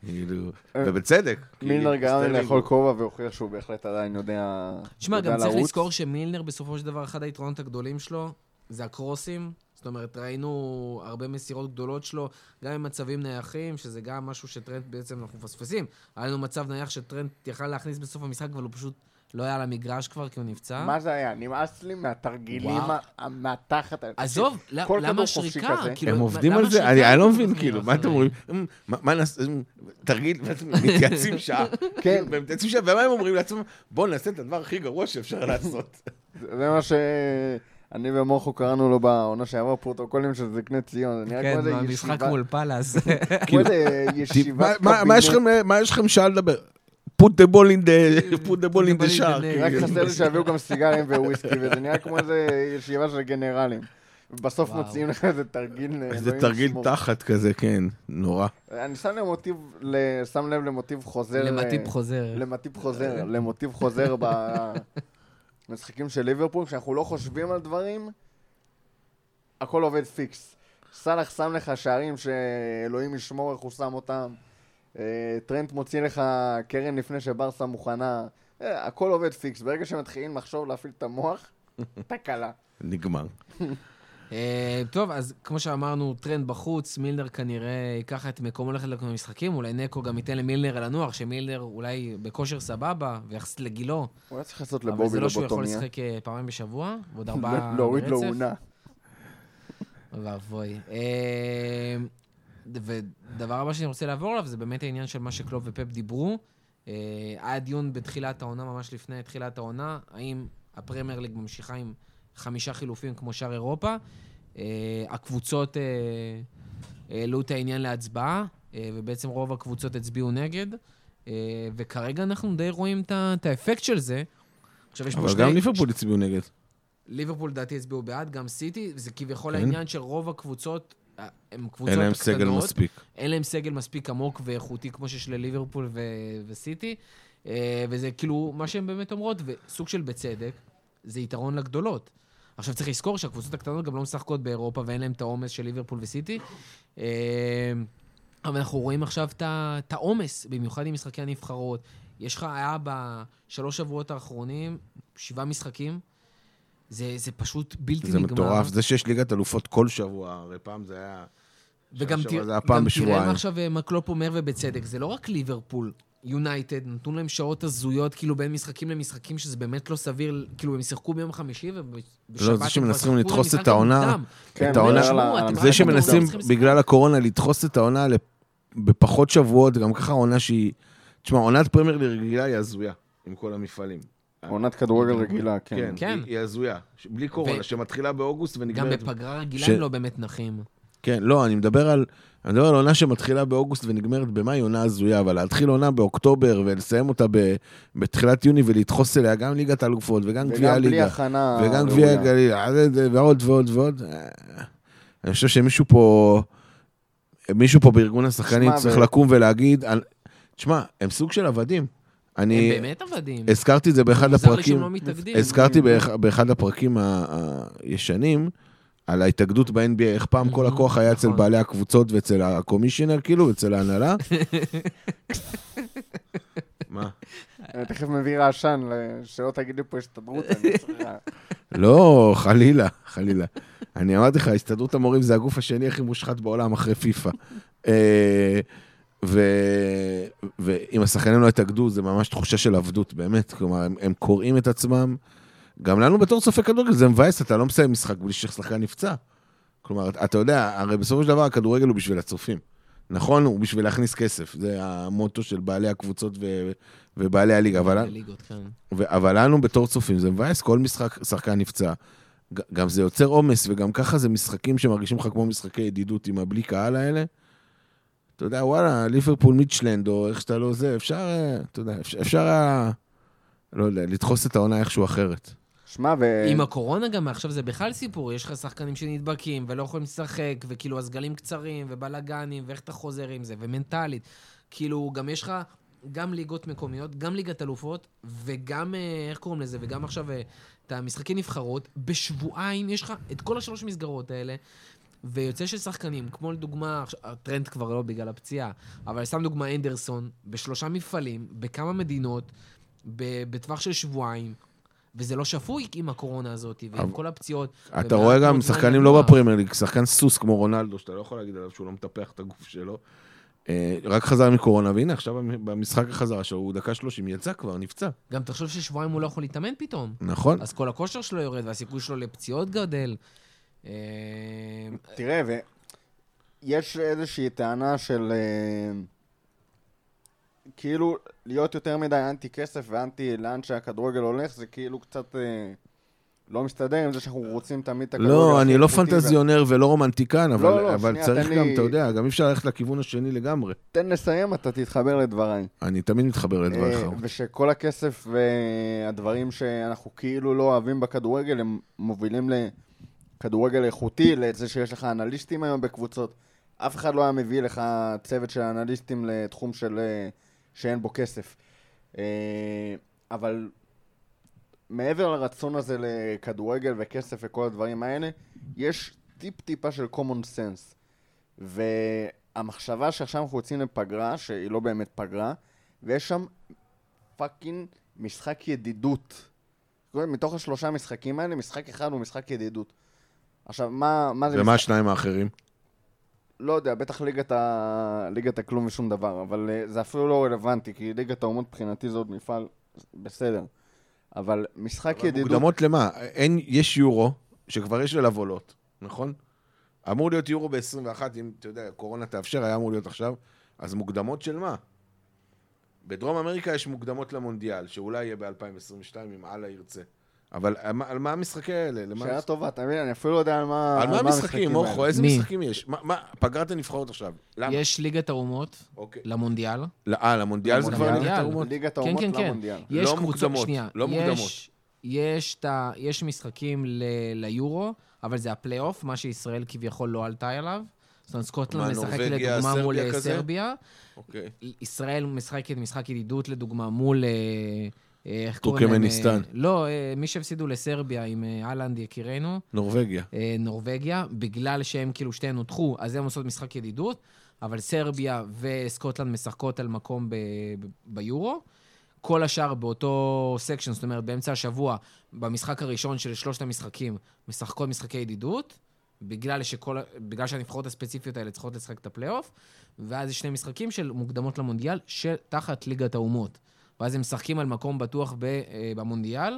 כאילו, ובצדק. מילנר כאילו, גרם לי סטרלינג לאכול כובע והוכיח שהוא בהחלט עדיין יודע תשמע, יודע גם צריך לרוץ. לזכור שמילנר בסופו של דבר, אחד היתרונות הגדולים שלו זה הקרוסים. זאת אומרת, ראינו הרבה מסירות גדולות שלו, גם עם מצבים נייחים, שזה גם משהו שטרנט בעצם אנחנו מפספסים. היה לנו מצב נייח שטרנט יכל להכניס בסוף המשחק, אבל הוא פשוט לא היה על המגרש כבר, כי הוא נפצע. מה זה היה? נמאס לי מהתרגילים, מהתחת. עזוב, למה? כזה. כאילו, הם עובדים על זה? אני אני לא מבין, כאילו, מה אתם? אומרים? "אמ, מה- מה נעשה? תרגיל, מתייעצים שעה. כן. והם מתייעצים שעה, ומה הם אומרים לעצמם? בואו נעשה את הדבר הכי גרוע שאפשר לעשות. זה מה ש... אני ומוחו קראנו לו בעונה שעברה פרוטוקולים של זקני ציון, זה נראה כן, כמו איזה במשחק ישיבה, מול פאלאס. כמו איזה מה- ישיבת מה- יש קבינט. לכם- מה יש לכם שעה לדבר? put the ball in the put the ball in the shark. רק חסר לי שיביאו גם סיגרים וויסקי, וזה נראה כמו איזה ישיבה של גנרלים. ובסוף וואו. מוציאים לך איזה תרגיל, אה, איזה תרגיל. תחת כזה, כן, נורא. אני שם לב מוטיב, שם לב למוטיב חוזר. למטיפ אה, חוזר. למוטיב חוזר, למוטיב חוזר במשחקים של ליברפול, כשאנחנו לא חושבים על דברים, הכל עובד פיקס. סאלח שם לך שערים שאלוהים ישמור איך הוא שם אותם. אה, טרנט מוציא לך קרן לפני שברסה מוכנה. אה, הכל עובד פיקס. ברגע שמתחילים לחשוב להפעיל את המוח, תקלה. נגמר. אה, טוב, אז כמו שאמרנו, טרנט בחוץ, מילנר כנראה ייקח את מקומו ללכת למשחקים, אולי נקו גם ייתן למילנר לנוח, שמילנר אולי בכושר סבבה, ויחסית לגילו, הוא היה צריך לעשות אבל לבובי זה לא שהוא יכול. לשחק אה, פעמיים בשבוע, ועוד ארבעה להוריד לו ברצף. עונה. ואבוי. אה, ודבר הבא שאני רוצה לעבור עליו זה באמת העניין של מה שקלוב ופפ דיברו. היה דיון בתחילת העונה, ממש לפני תחילת העונה, האם הפרמייר ליג ממשיכה עם חמישה חילופים כמו שאר אירופה. אה, הקבוצות אה, העלו את העניין להצבעה, אה, ובעצם רוב הקבוצות הצביעו נגד. וכרגע אנחנו די רואים את האפקט של זה. עכשיו יש פה אבל שני... גם ליברפול הצביעו נגד. ליברפול לדעתי הצביעו בעד, גם סיטי, וזה כביכול כן. העניין של רוב הקבוצות, הן קבוצות אין להם קטנות, סגל מספיק. אין להם סגל מספיק עמוק ואיכותי כמו שיש לליברפול ו- וסיטי, וזה כאילו מה שהן באמת אומרות, וסוג של בצדק, זה יתרון לגדולות. עכשיו צריך לזכור שהקבוצות הקטנות גם לא משחקות באירופה ואין להן את העומס של ליברפול וסיטי. אה, אבל אנחנו רואים עכשיו את העומס, במיוחד עם משחקי הנבחרות. יש לך, היה בשלוש שבועות האחרונים, שבעה משחקים. זה, זה פשוט בלתי זה נגמר. מטורף. זה שיש ליגת אלופות כל שבוע, הרי פעם זה היה... וגם תראה שעברה זה היה פעם גם תראה בשבועיים. מה עכשיו אה, מה קלופ אומר, ובצדק, זה לא רק ליברפול, יונייטד, נתנו להם שעות הזויות, כאילו בין משחקים למשחקים, שזה באמת לא סביר, כאילו הם שיחקו ביום חמישי, ובשבת לא, זה שמנסים לדחוס את העונה-. כן, את העונה- זה שמנסים לשחק. בגלל הקורונה לדחוס את העונה בפחות שבועות, גם ככה עונה שהיא... תשמע, עונת פרמייר ליג רגילה היא הזויה, עם כל המפעלים. עונת כדורגל רגילה, כן. כן, כן. היא- הזויה. בלי קורונה, שמתחילה באוגוסט גם ונגמרת... בפגרה רגילה הם לא באמת נחים. כן, לא, אני מדבר על... אני מדבר על עונה שמתחילה באוגוסט ונגמרת במאי, עונה הזויה, אבל להתחיל עונה באוקטובר ולסיים אותה ב... בתחילת יוני ולדחוס אליה גם ליגת האלופות וגם גביע וגם בלי הליגה. הכנה וגם גביע. הגליל, ועוד ועוד ועוד. אה, אני חושב שמישהו פה, מישהו פה בארגון השחקנים צריך ו- לקום ולהגיד, תשמע, הם סוג של עבדים. הם אני באמת עבדים. הזכרתי את זה באחד הפרקים, לא. הזכרתי באח- באחד הפרקים ה- הישנים, על ההתאגדות ב-NBA, איך פעם כל Mhm, הכוח היה אצל נכון. בעלי הקבוצות ואצל הקומישיונר, כאילו, אצל ההנהלה. מה? אני תכף מביא רעשן, שלא תגיד לי פה הסתדרות, אני צריכה... לא, חלילה, חלילה. אני אמרתי לך, הסתדרות המורים זה הגוף השני הכי מושחת בעולם אחרי פיפא. אה, ואם השחקנים לא יתאגדו, זה ממש תחושה של עבדות, באמת. כלומר, הם, הם קוראים את עצמם. גם לנו בתור צופה כדורגל זה מבאס, אתה לא מסיים משחק בלי ששחקן נפצע. כלומר, אתה יודע, הרי בסופו של דבר הכדורגל הוא בשביל הצופים. נכון? הוא בשביל להכניס כסף. זה המוטו של בעלי הקבוצות ו- ובעלי הליגה. אבל... הליגות, כן. ו- אבל לנו בתור צופים זה מבאס, כל משחק שחקן נפצע. גם זה יוצר עומס, וגם ככה זה משחקים שמרגישים לך כמו משחקי ידידות עם הבלי קהל האלה. אתה יודע, וואלה, ליברפול מיטשלנד, או איך שאתה לא זה, אפשר, אה, אתה יודע, אפשר, אפשר היה, לא יודע, לדחוס את העונה איכשהו אחרת. שמע, ו... עם הקורונה גם, עכשיו זה בכלל סיפור, יש לך שחקנים שנדבקים ולא יכולים לשחק, וכאילו הסגלים קצרים, ובלאגנים, ואיך אתה חוזר עם זה, ומנטלית. כאילו, גם יש לך גם ליגות מקומיות, גם ליגת אלופות, וגם, אה, איך קוראים לזה, וגם עכשיו אה, את המשחקי נבחרות, בשבועיים יש לך את כל השלוש מסגרות האלה. ויוצא של שחקנים, כמו לדוגמה, הטרנד כבר לא בגלל הפציעה, אבל סתם דוגמה אנדרסון, בשלושה מפעלים, בכמה מדינות, בטווח של שבועיים, וזה לא שפוי עם הקורונה הזאת, ועם אבל- כל הפציעות. אתה רואה גם שחקנים לא. בפרמייר ליג, שחקן סוס כמו רונלדו, שאתה לא יכול להגיד עליו שהוא לא מטפח את הגוף שלו. אה, רק חזר מקורונה, והנה עכשיו במשחק החזרה שלו, הוא דקה 30 יצא כבר, נפצע. גם תחשוב ששבועיים הוא לא יכול להתאמן פתאום. נכון? אז כל הכושר שלו יורד, והסיכוי שלו לפציעות גדל. אה, תראה, ויש איזושהי טענה של אה, כאילו להיות יותר מדי אנטי כסף ואנטי לאן שהכדורגל הולך, זה כאילו קצת אה, לא מסתדר עם זה שאנחנו רוצים תמיד את הכדורגל לא, אני לא פנטזיונר ולא רומנטיקן, אבל, לא, אבל שנייה, צריך גם, לי- אתה יודע, גם אי אפשר ללכת לכיוון השני לגמרי. תן לסיים, אתה תתחבר לדבריי. אני תמיד מתחבר לדבריך. אה, ושכל הכסף והדברים שאנחנו כאילו לא אוהבים בכדורגל, הם מובילים לכדורגל איכותי, לזה שיש לך אנליסטים היום בקבוצות. אף אחד לא היה מביא לך צוות של אנליסטים לתחום של... שאין בו כסף. אה, אבל מעבר לרצון הזה לכדורגל וכסף וכל הדברים האלה, יש טיפ-טיפה של common sense. והמחשבה שעכשיו אנחנו יוצאים לפגרה, שהיא לא באמת פגרה, ויש שם פאקינג משחק ידידות. מתוך השלושה משחקים האלה, משחק אחד הוא משחק ידידות. עכשיו, מה, מה זה ומה משחק? השניים האחרים? לא יודע, בטח ליגת, ה... ליגת הכלום ושום דבר, אבל uh, זה אפילו לא רלוונטי, כי ליגת האומות מבחינתי זה עוד מפעל בסדר. אבל משחק אבל ידידות... מוקדמות למה? אין, יש יורו, שכבר יש עליו עולות, נכון? אמור להיות יורו ב-21, אם, אתה יודע, קורונה תאפשר, היה אמור להיות עכשיו. אז מוקדמות של מה? בדרום אמריקה יש מוקדמות למונדיאל, שאולי יהיה ב-2022, אם אללה ירצה. אבל על מה- המשחקים האלה? למה שאלה טובה, אתה מבין? אני אפילו לא יודע על מה... על מה המשחקים? האלה. איזה? משחקים יש? מה- פגרת הנבחרות עכשיו. למה? יש ליגת האומות אוקיי. למונדיאל. לא, אה, למונדיאל זה כבר. ליגת האומות? ליגת כן, האומות כן, כן. למונדיאל. יש לא מוקדמות, לא יש, מוקדמות. יש, משחקים ל, ליורו, אבל זה הפלייאוף, מה שישראל כביכול לא עלתה אליו. זאת אומרת, סקוטלנד משחקת נורבגיה, לדוגמה מול סרביה אה, כזה? סרביה. אוקיי. ישראל משחקת משחק ידידות לדוגמה מול... אה, איך קוראים להם? טורקמניסטן. אה, לא, אה, מי שהפסידו לסרביה עם אה, האלנד יקירנו. נורבגיה. נורבגיה, בגלל שהם כאילו שתיהן הודחו, אז הם עושות משחק ידידות, אבל סרביה וסקוטלנד משחקות על מקום ב- ב- ביורו. כל השאר באותו section, זאת אומרת, באמצע השבוע, במשחק הראשון של שלושת המשחקים, משחקות משחקי ידידות, בגלל, שכל, בגלל שהנבחרות הספציפיות האלה צריכות לשחק את הפלייאוף, ואז יש שני משחקים של מוקדמות למונדיאל, שתחת ליגת האומות. ואז הם משחקים על מקום בטוח ב, אה, במונדיאל,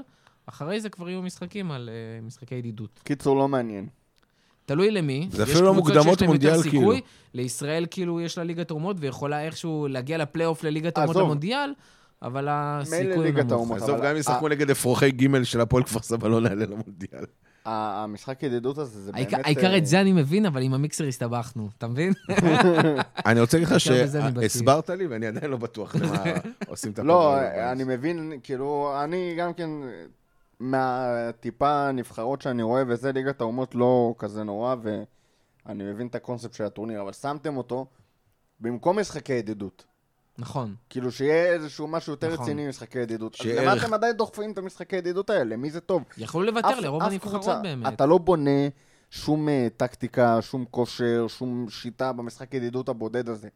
אחרי זה כבר יהיו משחקים על אה, משחקי ידידות. קיצור, לא מעניין. תלוי למי. זה יש אפילו לא מוקדמות מונדיאל. כאילו. לישראל כאילו יש לה ליגת האומות ויכולה איכשהו להגיע לפלייאוף לליגת האומות עזוב. למונדיאל, אבל הסיכוי נמוך. עזוב, גם אם ישחקו ה- נגד אפרוחי ג' של הפועל כפר סבא לא נעלה למונדיאל. המשחק ידידות הזה זה באמת... העיקר- אה, את זה אני מבין, אבל עם המיקסר הסתבכנו, אתה מבין? אני רוצה להגיד לך. שהסברת לי, ואני עדיין לא בטוח למה עושים את לא, הפגרה. אני מבין, כאילו, אני גם כן, מהטיפה הנבחרות שאני רואה, וזה ליגת האומות לא כזה נורא, ואני מבין את הקונספט של הטורניר, אבל שמתם אותו במקום משחקי ידידות. נכון. כאילו שיהיה איזשהו משהו יותר נכון. רציני ממשחקי ידידות. אז שיהיה למה. אתם עדיין דוחפים את המשחקי ידידות האלה? למי זה טוב? יכלו לוותר לרוב הנבחרות באמת. אתה לא בונה שום אה, טקטיקה, שום כושר, שום שיטה במשחק ידידות הבודד הזה.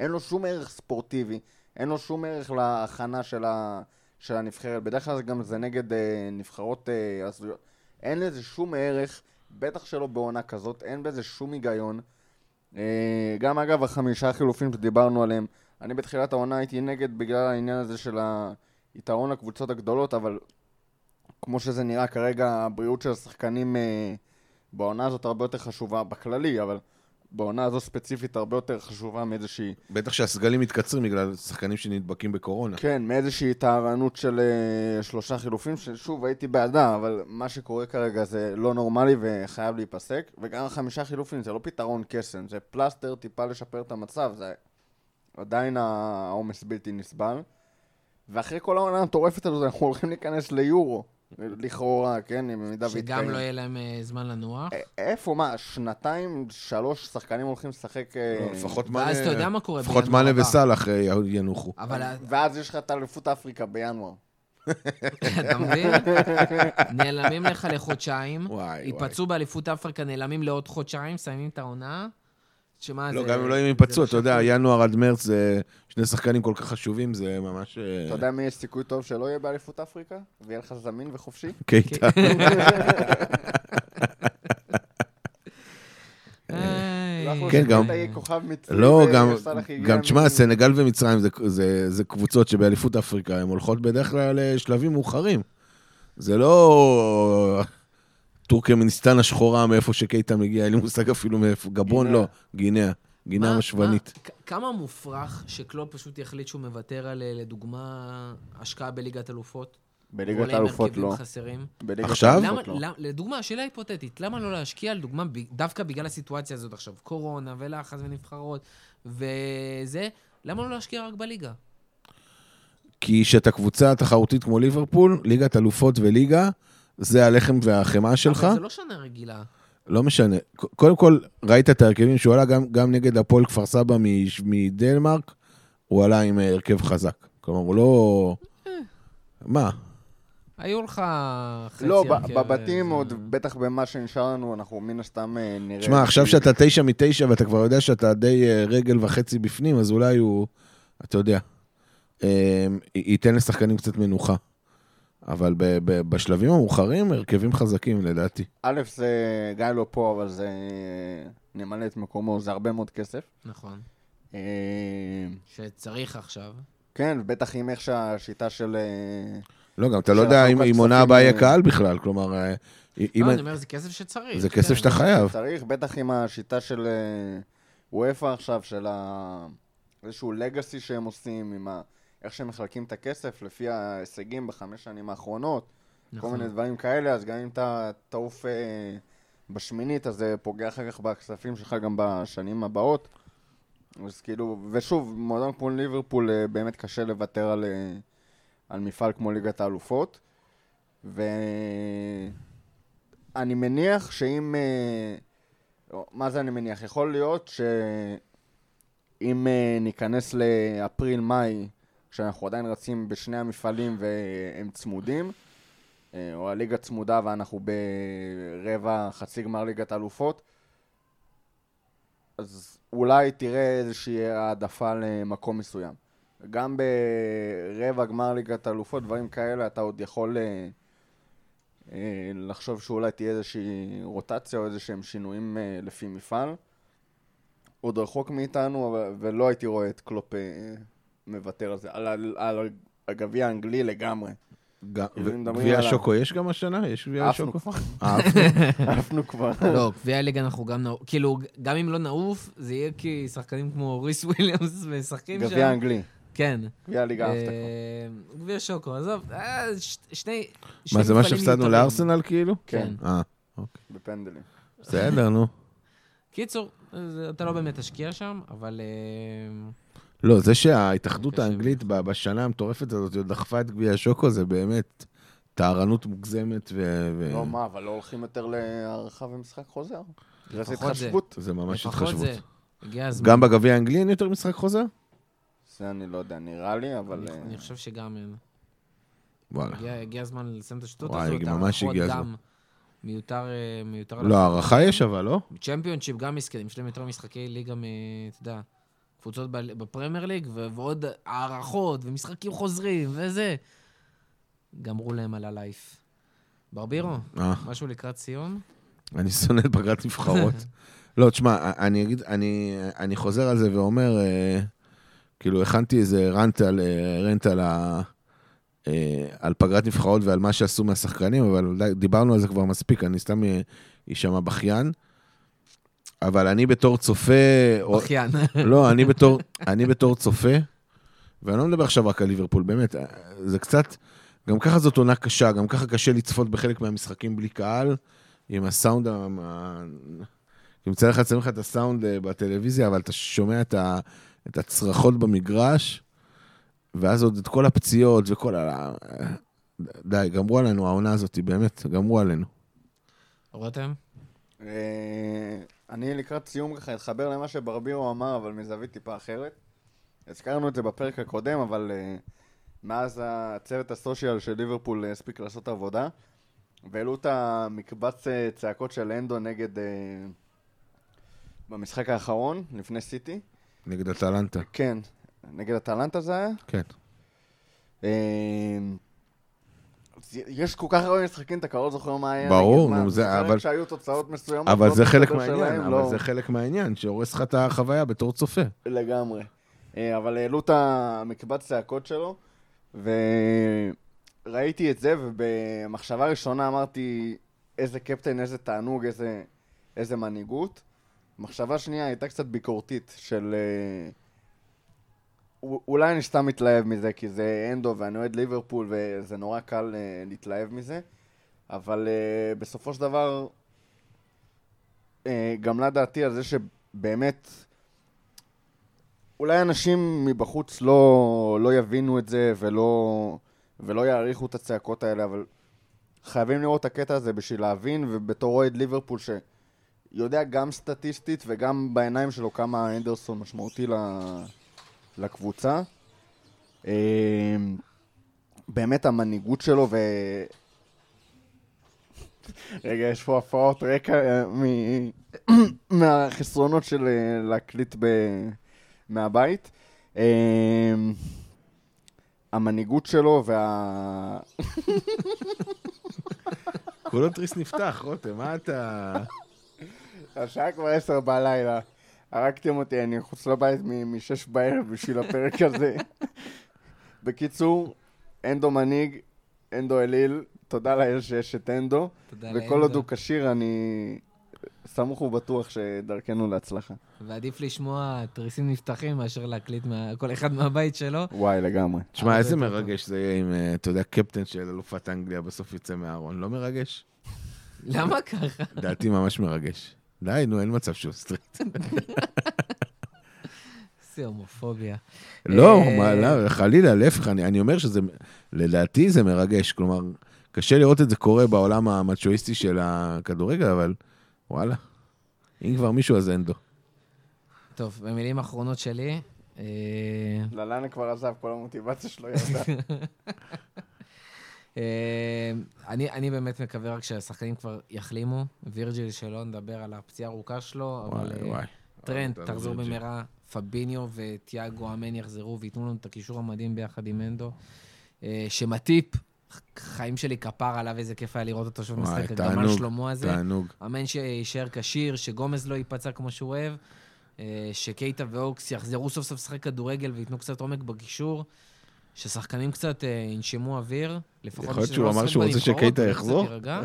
אין לו שום ערך ספורטיבי, אין לו שום ערך להכנה של, ה... של הנבחרת. בדרך כלל זה גם זה נגד אה, נבחרות אה, הזויות. אין לזה שום ערך, בטח שלא בעונה כזאת, אין בזה שום היגיון. אה, גם אגב החמישה חילופים שדיברנו עליהם, אני בתחילת העונה הייתי נגד בגלל העניין הזה של היתרון לקבוצות הגדולות, אבל כמו שזה נראה כרגע, הבריאות של השחקנים אה, בעונה הזאת הרבה יותר חשובה, בכללי, אבל בעונה הזו ספציפית הרבה יותר חשובה מאיזושהי, בטח שהסגלים מתקצרים בגלל שחקנים שנדבקים בקורונה. כן, מאיזושהי טהרנות של אה, שלושה חילופים, ששוב, הייתי בעדה, אבל מה שקורה כרגע זה לא נורמלי וחייב להיפסק, וגם חמישה חילופים זה לא פתרון קסם, זה פלסטר טיפה לשפר את המצב, זה עדיין העומס בלתי נסבל. ואחרי כל העונה המטורפת הזאת, אנחנו הולכים להיכנס ליורו, לכאורה, כן, במידה שגם לא יהיה להם אה, זמן לנוח. א- איפה, מה, שנתיים, שלוש שחקנים הולכים לשחק... אה, לא, לפחות ואז אתה יודע מאנה- מה קורה לפחות בינואר מאנה הבא. וסאלח אה, ינוחו. אבל ואז יש לך את אליפות אפריקה בינואר. אתה מבין? נעלמים לך לחודשיים, ייפצעו באליפות אפריקה, נעלמים לעוד חודשיים, מסיימים את העונה. שמה לא, זה... גם אם לא יהיו ייפצעו, אתה יודע. ינואר עד מרץ זה שני שחקנים כל כך חשובים, זה ממש... אה, אתה יודע מי יש סיכוי טוב שלא יהיה באליפות אפריקה? ויהיה לך זמין וחופשי? קייטה. לא יכול כן, גם- לא, גם, תשמע, סנגל ומצרים זה קבוצות שבאליפות אפריקה, הן הולכות בדרך כלל לשלבים מאוחרים. זה לא טורקמניסטן השחורה מאיפה שקייטה מגיע, אין לי מושג אפילו מאיפה, גבון. לא, גינאה, גינאה מה- משוונית. מה- כמה מופרך שקלופ פשוט יחליט שהוא מוותר על, אה, לדוגמה, השקעה בליגת אלופות? בליגת האלופות לא. חסרים. בליגת עכשיו? האלופות למה, לא. למה, לדוגמה, שאלה היפותטית, למה לא להשקיע, לדוגמה, ב- דווקא בגלל הסיטואציה הזאת עכשיו, קורונה ולחץ ונבחרות וזה, למה לא להשקיע רק בליגה? כי שאתה קבוצה תחרותית כמו ליברפול, ליגת אלופות וליגה, זה הלחם והחמאה שלך. אבל זה לא שנה רגילה. לא משנה. קודם כל, ראית את ההרכבים שהוא עלה גם, גם נגד הפועל כפר סבא מ- מדנמרק, הוא עלה עם אה, הרכב חזק. כלומר, הוא לא... מה? היו לך חצי לא, ב- הרכב, בבתים זה- עוד, בטח במה שנשאר לנו, אנחנו מן הסתם אה, נראה... תשמע, עכשיו שאתה תשע מתשע ואתה כבר יודע שאתה די אה, רגל וחצי בפנים, אז אולי הוא, אתה יודע, אה, ייתן לשחקנים קצת מנוחה. אבל ב- ב- בשלבים המאוחרים, הרכבים חזקים לדעתי. א', זה גיא לא פה, אבל זה... נמלא את מקומו, זה הרבה מאוד כסף. נכון. אה, שצריך עכשיו. כן, בטח עם איך שהשיטה של... אה, לא, גם אתה לא יודע אם אם עונה הבאה יהיה אה, קהל בכלל, כלומר. לא, אני אומר, זה כסף שצריך. זה כסף כן. שאתה חייב. צריך, בטח עם השיטה של וופא עכשיו, של. איזשהו לגאסי שהם עושים, עם ה... איך שהם מחלקים את הכסף לפי ההישגים בחמש שנים האחרונות, כל נכון. מיני דברים כאלה, אז גם אם אתה תעוף אה, בשמינית, אז זה פוגע אחר כך בכספים שלך גם בשנים הבאות. אז כאילו, ושוב, מועדון כמו ליברפול אה, באמת קשה לוותר על, אה, על מפעל כמו ליגת האלופות. ואני מניח שאם... אה, מה זה אני מניח? יכול להיות שאם אה, ניכנס לאפריל-מאי, כשאנחנו עדיין רצים בשני המפעלים והם צמודים, אה, או הליגה צמודה ואנחנו ברבע, חצי גמר ליגת האלופות, אז אולי תראה איזושהי העדפה למקום מסוים. גם ברבע גמר ליגת האלופות, דברים כאלה, אתה עוד יכול אה, אה, לחשוב שאולי תהיה איזושהי רוטציה או איזשהם שינויים לפי מפעל. עוד רחוק מאיתנו, ולא הייתי רואה את קלופ מוותר על זה. על, על, על הגביע האנגלי לגמרי. מדברים גביע השוקו יש גם השנה? יש גביע? כבר. אה, עפנו. כבר. לא, גביע הליגה אנחנו גם נעוף, כאילו, גם אם לא נעוף, זה יהיה כי שחקנים כמו ריס וויליאמס משחקים שם. גביע אנגלי. כן. גביע הליגה עפת כבר. אה, גביע שוקו, עזוב, אה, שני... מה, זה מה שהפסדנו. לארסנל כאילו? כן, אה, בפנדלים. בסדר, נו. קיצור, אתה לא באמת תשקיע שם, אבל... אה, לא, זה שההתאחדות. האנגלית בשנה המטורפת הזאת דחפה את גביע השוקו, זה באמת טהרנות מוגזמת, ו... לא, מה, אבל לא הולכים יותר להערכה ומשחק חוזר? זה התחשבות. זה ממש התחשבות. זה. הגיע הזמן. גם בגביע האנגלי אין יותר משחק חוזר? זה אני לא יודע, נראה לי, אבל... אני- אה, חושב שגם אין. וואלה. הגיע- הזמן לסיים את השטות וואי, הזאת. ממש הערכות הגיע הזמן. מיותר, אה, מיותר... לא, הערכה יש אבל, לא? צ'מפיונשיפ גם מסכנים, יש להם יותר משחקי ליגה מ... אתה יודע, קבוצות בפרמייר ליג, ועוד הערכות, ומשחקים חוזרים, וזה. גמרו להם על הלייף. ברבירו, אה, משהו לקראת סיום? אני שונא את פגרת נבחרות. לא, תשמע, אני אגיד, אני, אני חוזר על זה ואומר, אה, כאילו, הכנתי איזה רנט על, אה, רנט על, ה, אה, על פגרת נבחרות ועל מה שעשו מהשחקנים, אבל די, דיברנו על זה כבר מספיק, אני סתם אה, אשמע בכיין. אבל אני בתור צופה... בכיין. לא, אני בתור, אני בתור צופה, ואני לא מדבר עכשיו רק על ליברפול, באמת, זה קצת, גם ככה זאת עונה קשה, גם ככה קשה לצפות בחלק מהמשחקים בלי קהל, עם הסאונד, ה- ה- ימצא לך, יצא לך את הסאונד אה, בטלוויזיה, אבל אתה שומע את, ה, את הצרחות במגרש, ואז עוד את כל הפציעות וכל ה... די, גמרו עלינו, העונה הזאת, באמת, גמרו עלינו. רותם? אני לקראת סיום ככה אתחבר למה שברבירו אמר, אבל מזווית טיפה אחרת. הזכרנו את זה בפרק הקודם, אבל אה, מאז הצוות הסושיאל של ליברפול הספיק לעשות עבודה, והעלו את המקבץ אה, צעקות של אנדו נגד... אה, במשחק האחרון, לפני סיטי. נגד אטלנטה, כן. נגד אטלנטה זה היה? כן. אז יש כל כך הרבה משחקים, אתה כבר לא זוכר מה היה. ברור. נו, זה- אבל- שהיו תוצאות מסוימות. אבל לא זה חלק מהעניין, אבל לא- זה חלק מהעניין, שהורס לך את החוויה בתור צופה. לגמרי. אה, אבל העלו את המקבץ צעקות שלו, וראיתי את זה, ובמחשבה ראשונה אמרתי, איזה קפטן, איזה תענוג, איזה, איזה מנהיגות. מחשבה שנייה הייתה קצת ביקורתית, של... א- אולי אני סתם מתלהב מזה, כי זה אנדו ואני אוהד ליברפול, וזה נורא קל אה, להתלהב מזה, אבל אה, בסופו של דבר, אה, גמלה דעתי על זה שבאמת, אולי אנשים מבחוץ לא, לא יבינו את זה ולא, ולא יעריכו את הצעקות האלה, אבל חייבים לראות את הקטע הזה בשביל להבין, ובתור אוהד ליברפול שיודע גם סטטיסטית וגם בעיניים שלו כמה אנדרסון משמעותי לקבוצה. אה, באמת המנהיגות שלו ו... רגע, יש פה הפרעות רקע אה, מ- מהחסרונות של אה, להקליט ב... מהבית. אה, המנהיגות שלו וה... כולו תריס נפתח, רותם, מה אתה... השעה כבר עשר בלילה. הרגתם אותי, אני מחוץ לבית משש בערב בשביל הפרק הזה. בקיצור, אנדו מנהיג, אנדו אליל, תודה לאל שיש את אנדו, תודה וכל לאנדו. עוד הוא כשיר, אני סמוך ובטוח שדרכנו להצלחה. ועדיף לשמוע תריסים נפתחים מאשר להקליט מה- כל אחד מהבית שלו. וואי, לגמרי. תשמע, איזה מרגש זה יהיה אם, אה, אתה יודע, קפטן של אלופת אנגליה בסוף יצא מהארון. לא מרגש? למה ככה? לדעתי ממש מרגש. די, נו, אין מצב שהוא סטריט. איזה הומופוביה. לא, אה, מה, לא, חלילה, להפך, אני אומר שזה, לדעתי זה מרגש. כלומר, קשה לראות את זה קורה בעולם המאצ'ואיסטי של הכדורגל, אבל וואלה, אם כבר מישהו אז אנדו. טוב, במילים האחרונות שלי, אה, ללנה כבר עזב, כל המוטיבציה שלו ירדה. אה, אני, אני באמת מקווה רק שהשחקנים כבר יחלימו. וירג'יל שלא נדבר על הפציעה הארוכה שלו, אבל וואי, אה, וואי. טרנט תחזור. במהרה, פביניו וטיאגו אמן יחזרו וייתנו לנו את הקישור המדהים ביחד עם אנדו. אה, שמטיפ, חיים שלי כפר עליו, איזה כיף היה לראות אותו שוב משחק, הגמל שלמה הזה. תענוג. אמן שיישאר כשיר, שגומז לא ייפצע כמו שהוא אוהב, שקייטה ואוקס יחזרו סוף סוף לשחק כדורגל וייתנו קצת עומק בקישור, ששחקנים קצת אה, ינשמו אוויר, לפחות יכול להיות שהוא לא אמר שהוא רוצה שקייטה יחזור? יירגע.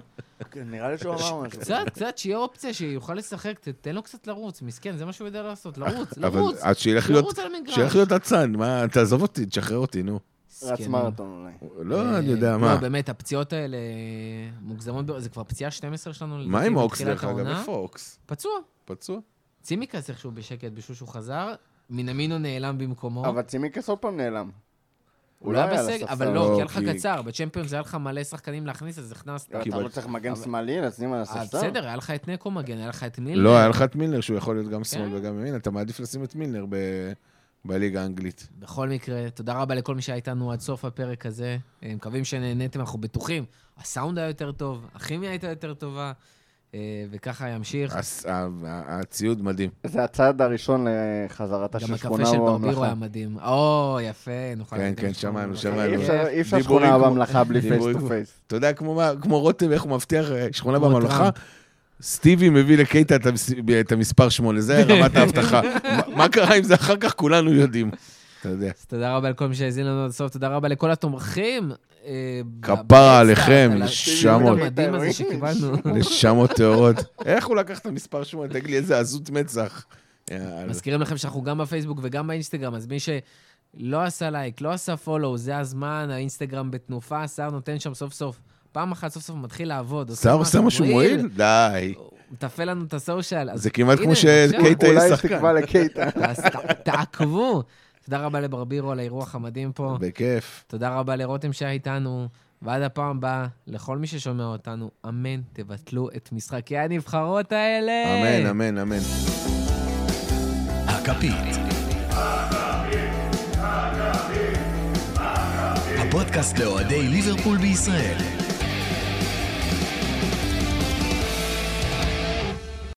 נראה לי שהוא אמר משהו. קצת, קצת, שיהיה אופציה, שיוכל לשחק, תן לו קצת לרוץ, מסכן, זה מה שהוא יודע לעשות, לרוץ, אבל לרוץ, להיות, לרוץ על המגרש. שילך להיות אצן, מה, תעזוב אותי, תשחרר אותי, נו. רץ. מרתון אולי. לא, אה, אני יודע לא, מה. באמת, הפציעות האלה מוגזמות, זה כבר פציעה 12 שלנו, מה עם אוקס, דרך אגב? איפה אוקס? פצוע. פצוע? צימקס איכשהו בשקט, בשושו חזר, מינמינו נעלם במקומו. אבל צימיקס עוד פעם נעלם. הוא לא היה על בסגל. אבל לא, לא, כי היה לך קצר, בצ'מפיונס היה לך מלא שחקנים להכניס, אז הכנסת. אתה לא צריך מגן שמאלי, לשים על הספסל? בסדר, היה לך את נקו מגן, היה לך את מילר. לא, היה לך את מילנר, שהוא יכול להיות גם שמאל כן. וגם ימין, אתה מעדיף לשים את מילנר ב- בליגה האנגלית. בכל מקרה, תודה רבה לכל מי שהיה איתנו עד סוף הפרק הזה. אה, מקווים שנהניתם, אנחנו בטוחים. הסאונד היה יותר טוב, הכימיה הייתה יותר טובה, וככה ימשיך. הציוד מדהים. זה הצעד הראשון לחזרתה גם של הקפה שכונה של ברבירו בממלכה. היה מדהים. או, יפה, נוכל... כן, כן, שמענו, בממלכה. שמענו. אי אפשר- שכונה בממלכה בלי פייס טו פייס. אתה יודע, כמו רותם, איך הוא מבטיח אה, שכונה בממלכה? טראמפ. סטיבי מביא לקייטה את המס- את המספר 8, זה רמת האבטחה. מה קרה עם זה אחר כך, כולנו יודעים. אתה יודע. אז תודה רבה לכל מי שהאזין לנו עד הסוף, תודה רבה לכל התומכים. אה, כפרה עליכם, על נשמות. המדהים הזה שקיבלנו. נשמות טהורות. איך הוא לקח את המספר 8? תגיד לי, איזה עזות מצח. מזכירים לכם שאנחנו גם בפייסבוק וגם באינסטגרם, אז מי שלא עשה לייק, לא עשה פולו, זה הזמן, האינסטגרם בתנופה, שר נותן שם סוף סוף. פעם אחת סוף סוף מתחיל לעבוד. שר עושה משהו מועיל? די. הוא מתפעל לנו את הסושיאל. זה כמעט כמו. שקייטה אולי יהיה יש שחקן. תקווה לקייטה. אז תעקבו. תודה רבה לברבירו על האירוח המדהים פה. בכיף. תודה רבה לרותם שהיה איתנו. ועד הפעם הבאה, לכל מי ששומע אותנו, אמן, תבטלו את משחקי הנבחרות האלה. אמן, אמן, אמן. הכפית. הפודקאסט לאוהדי ליברפול בישראל.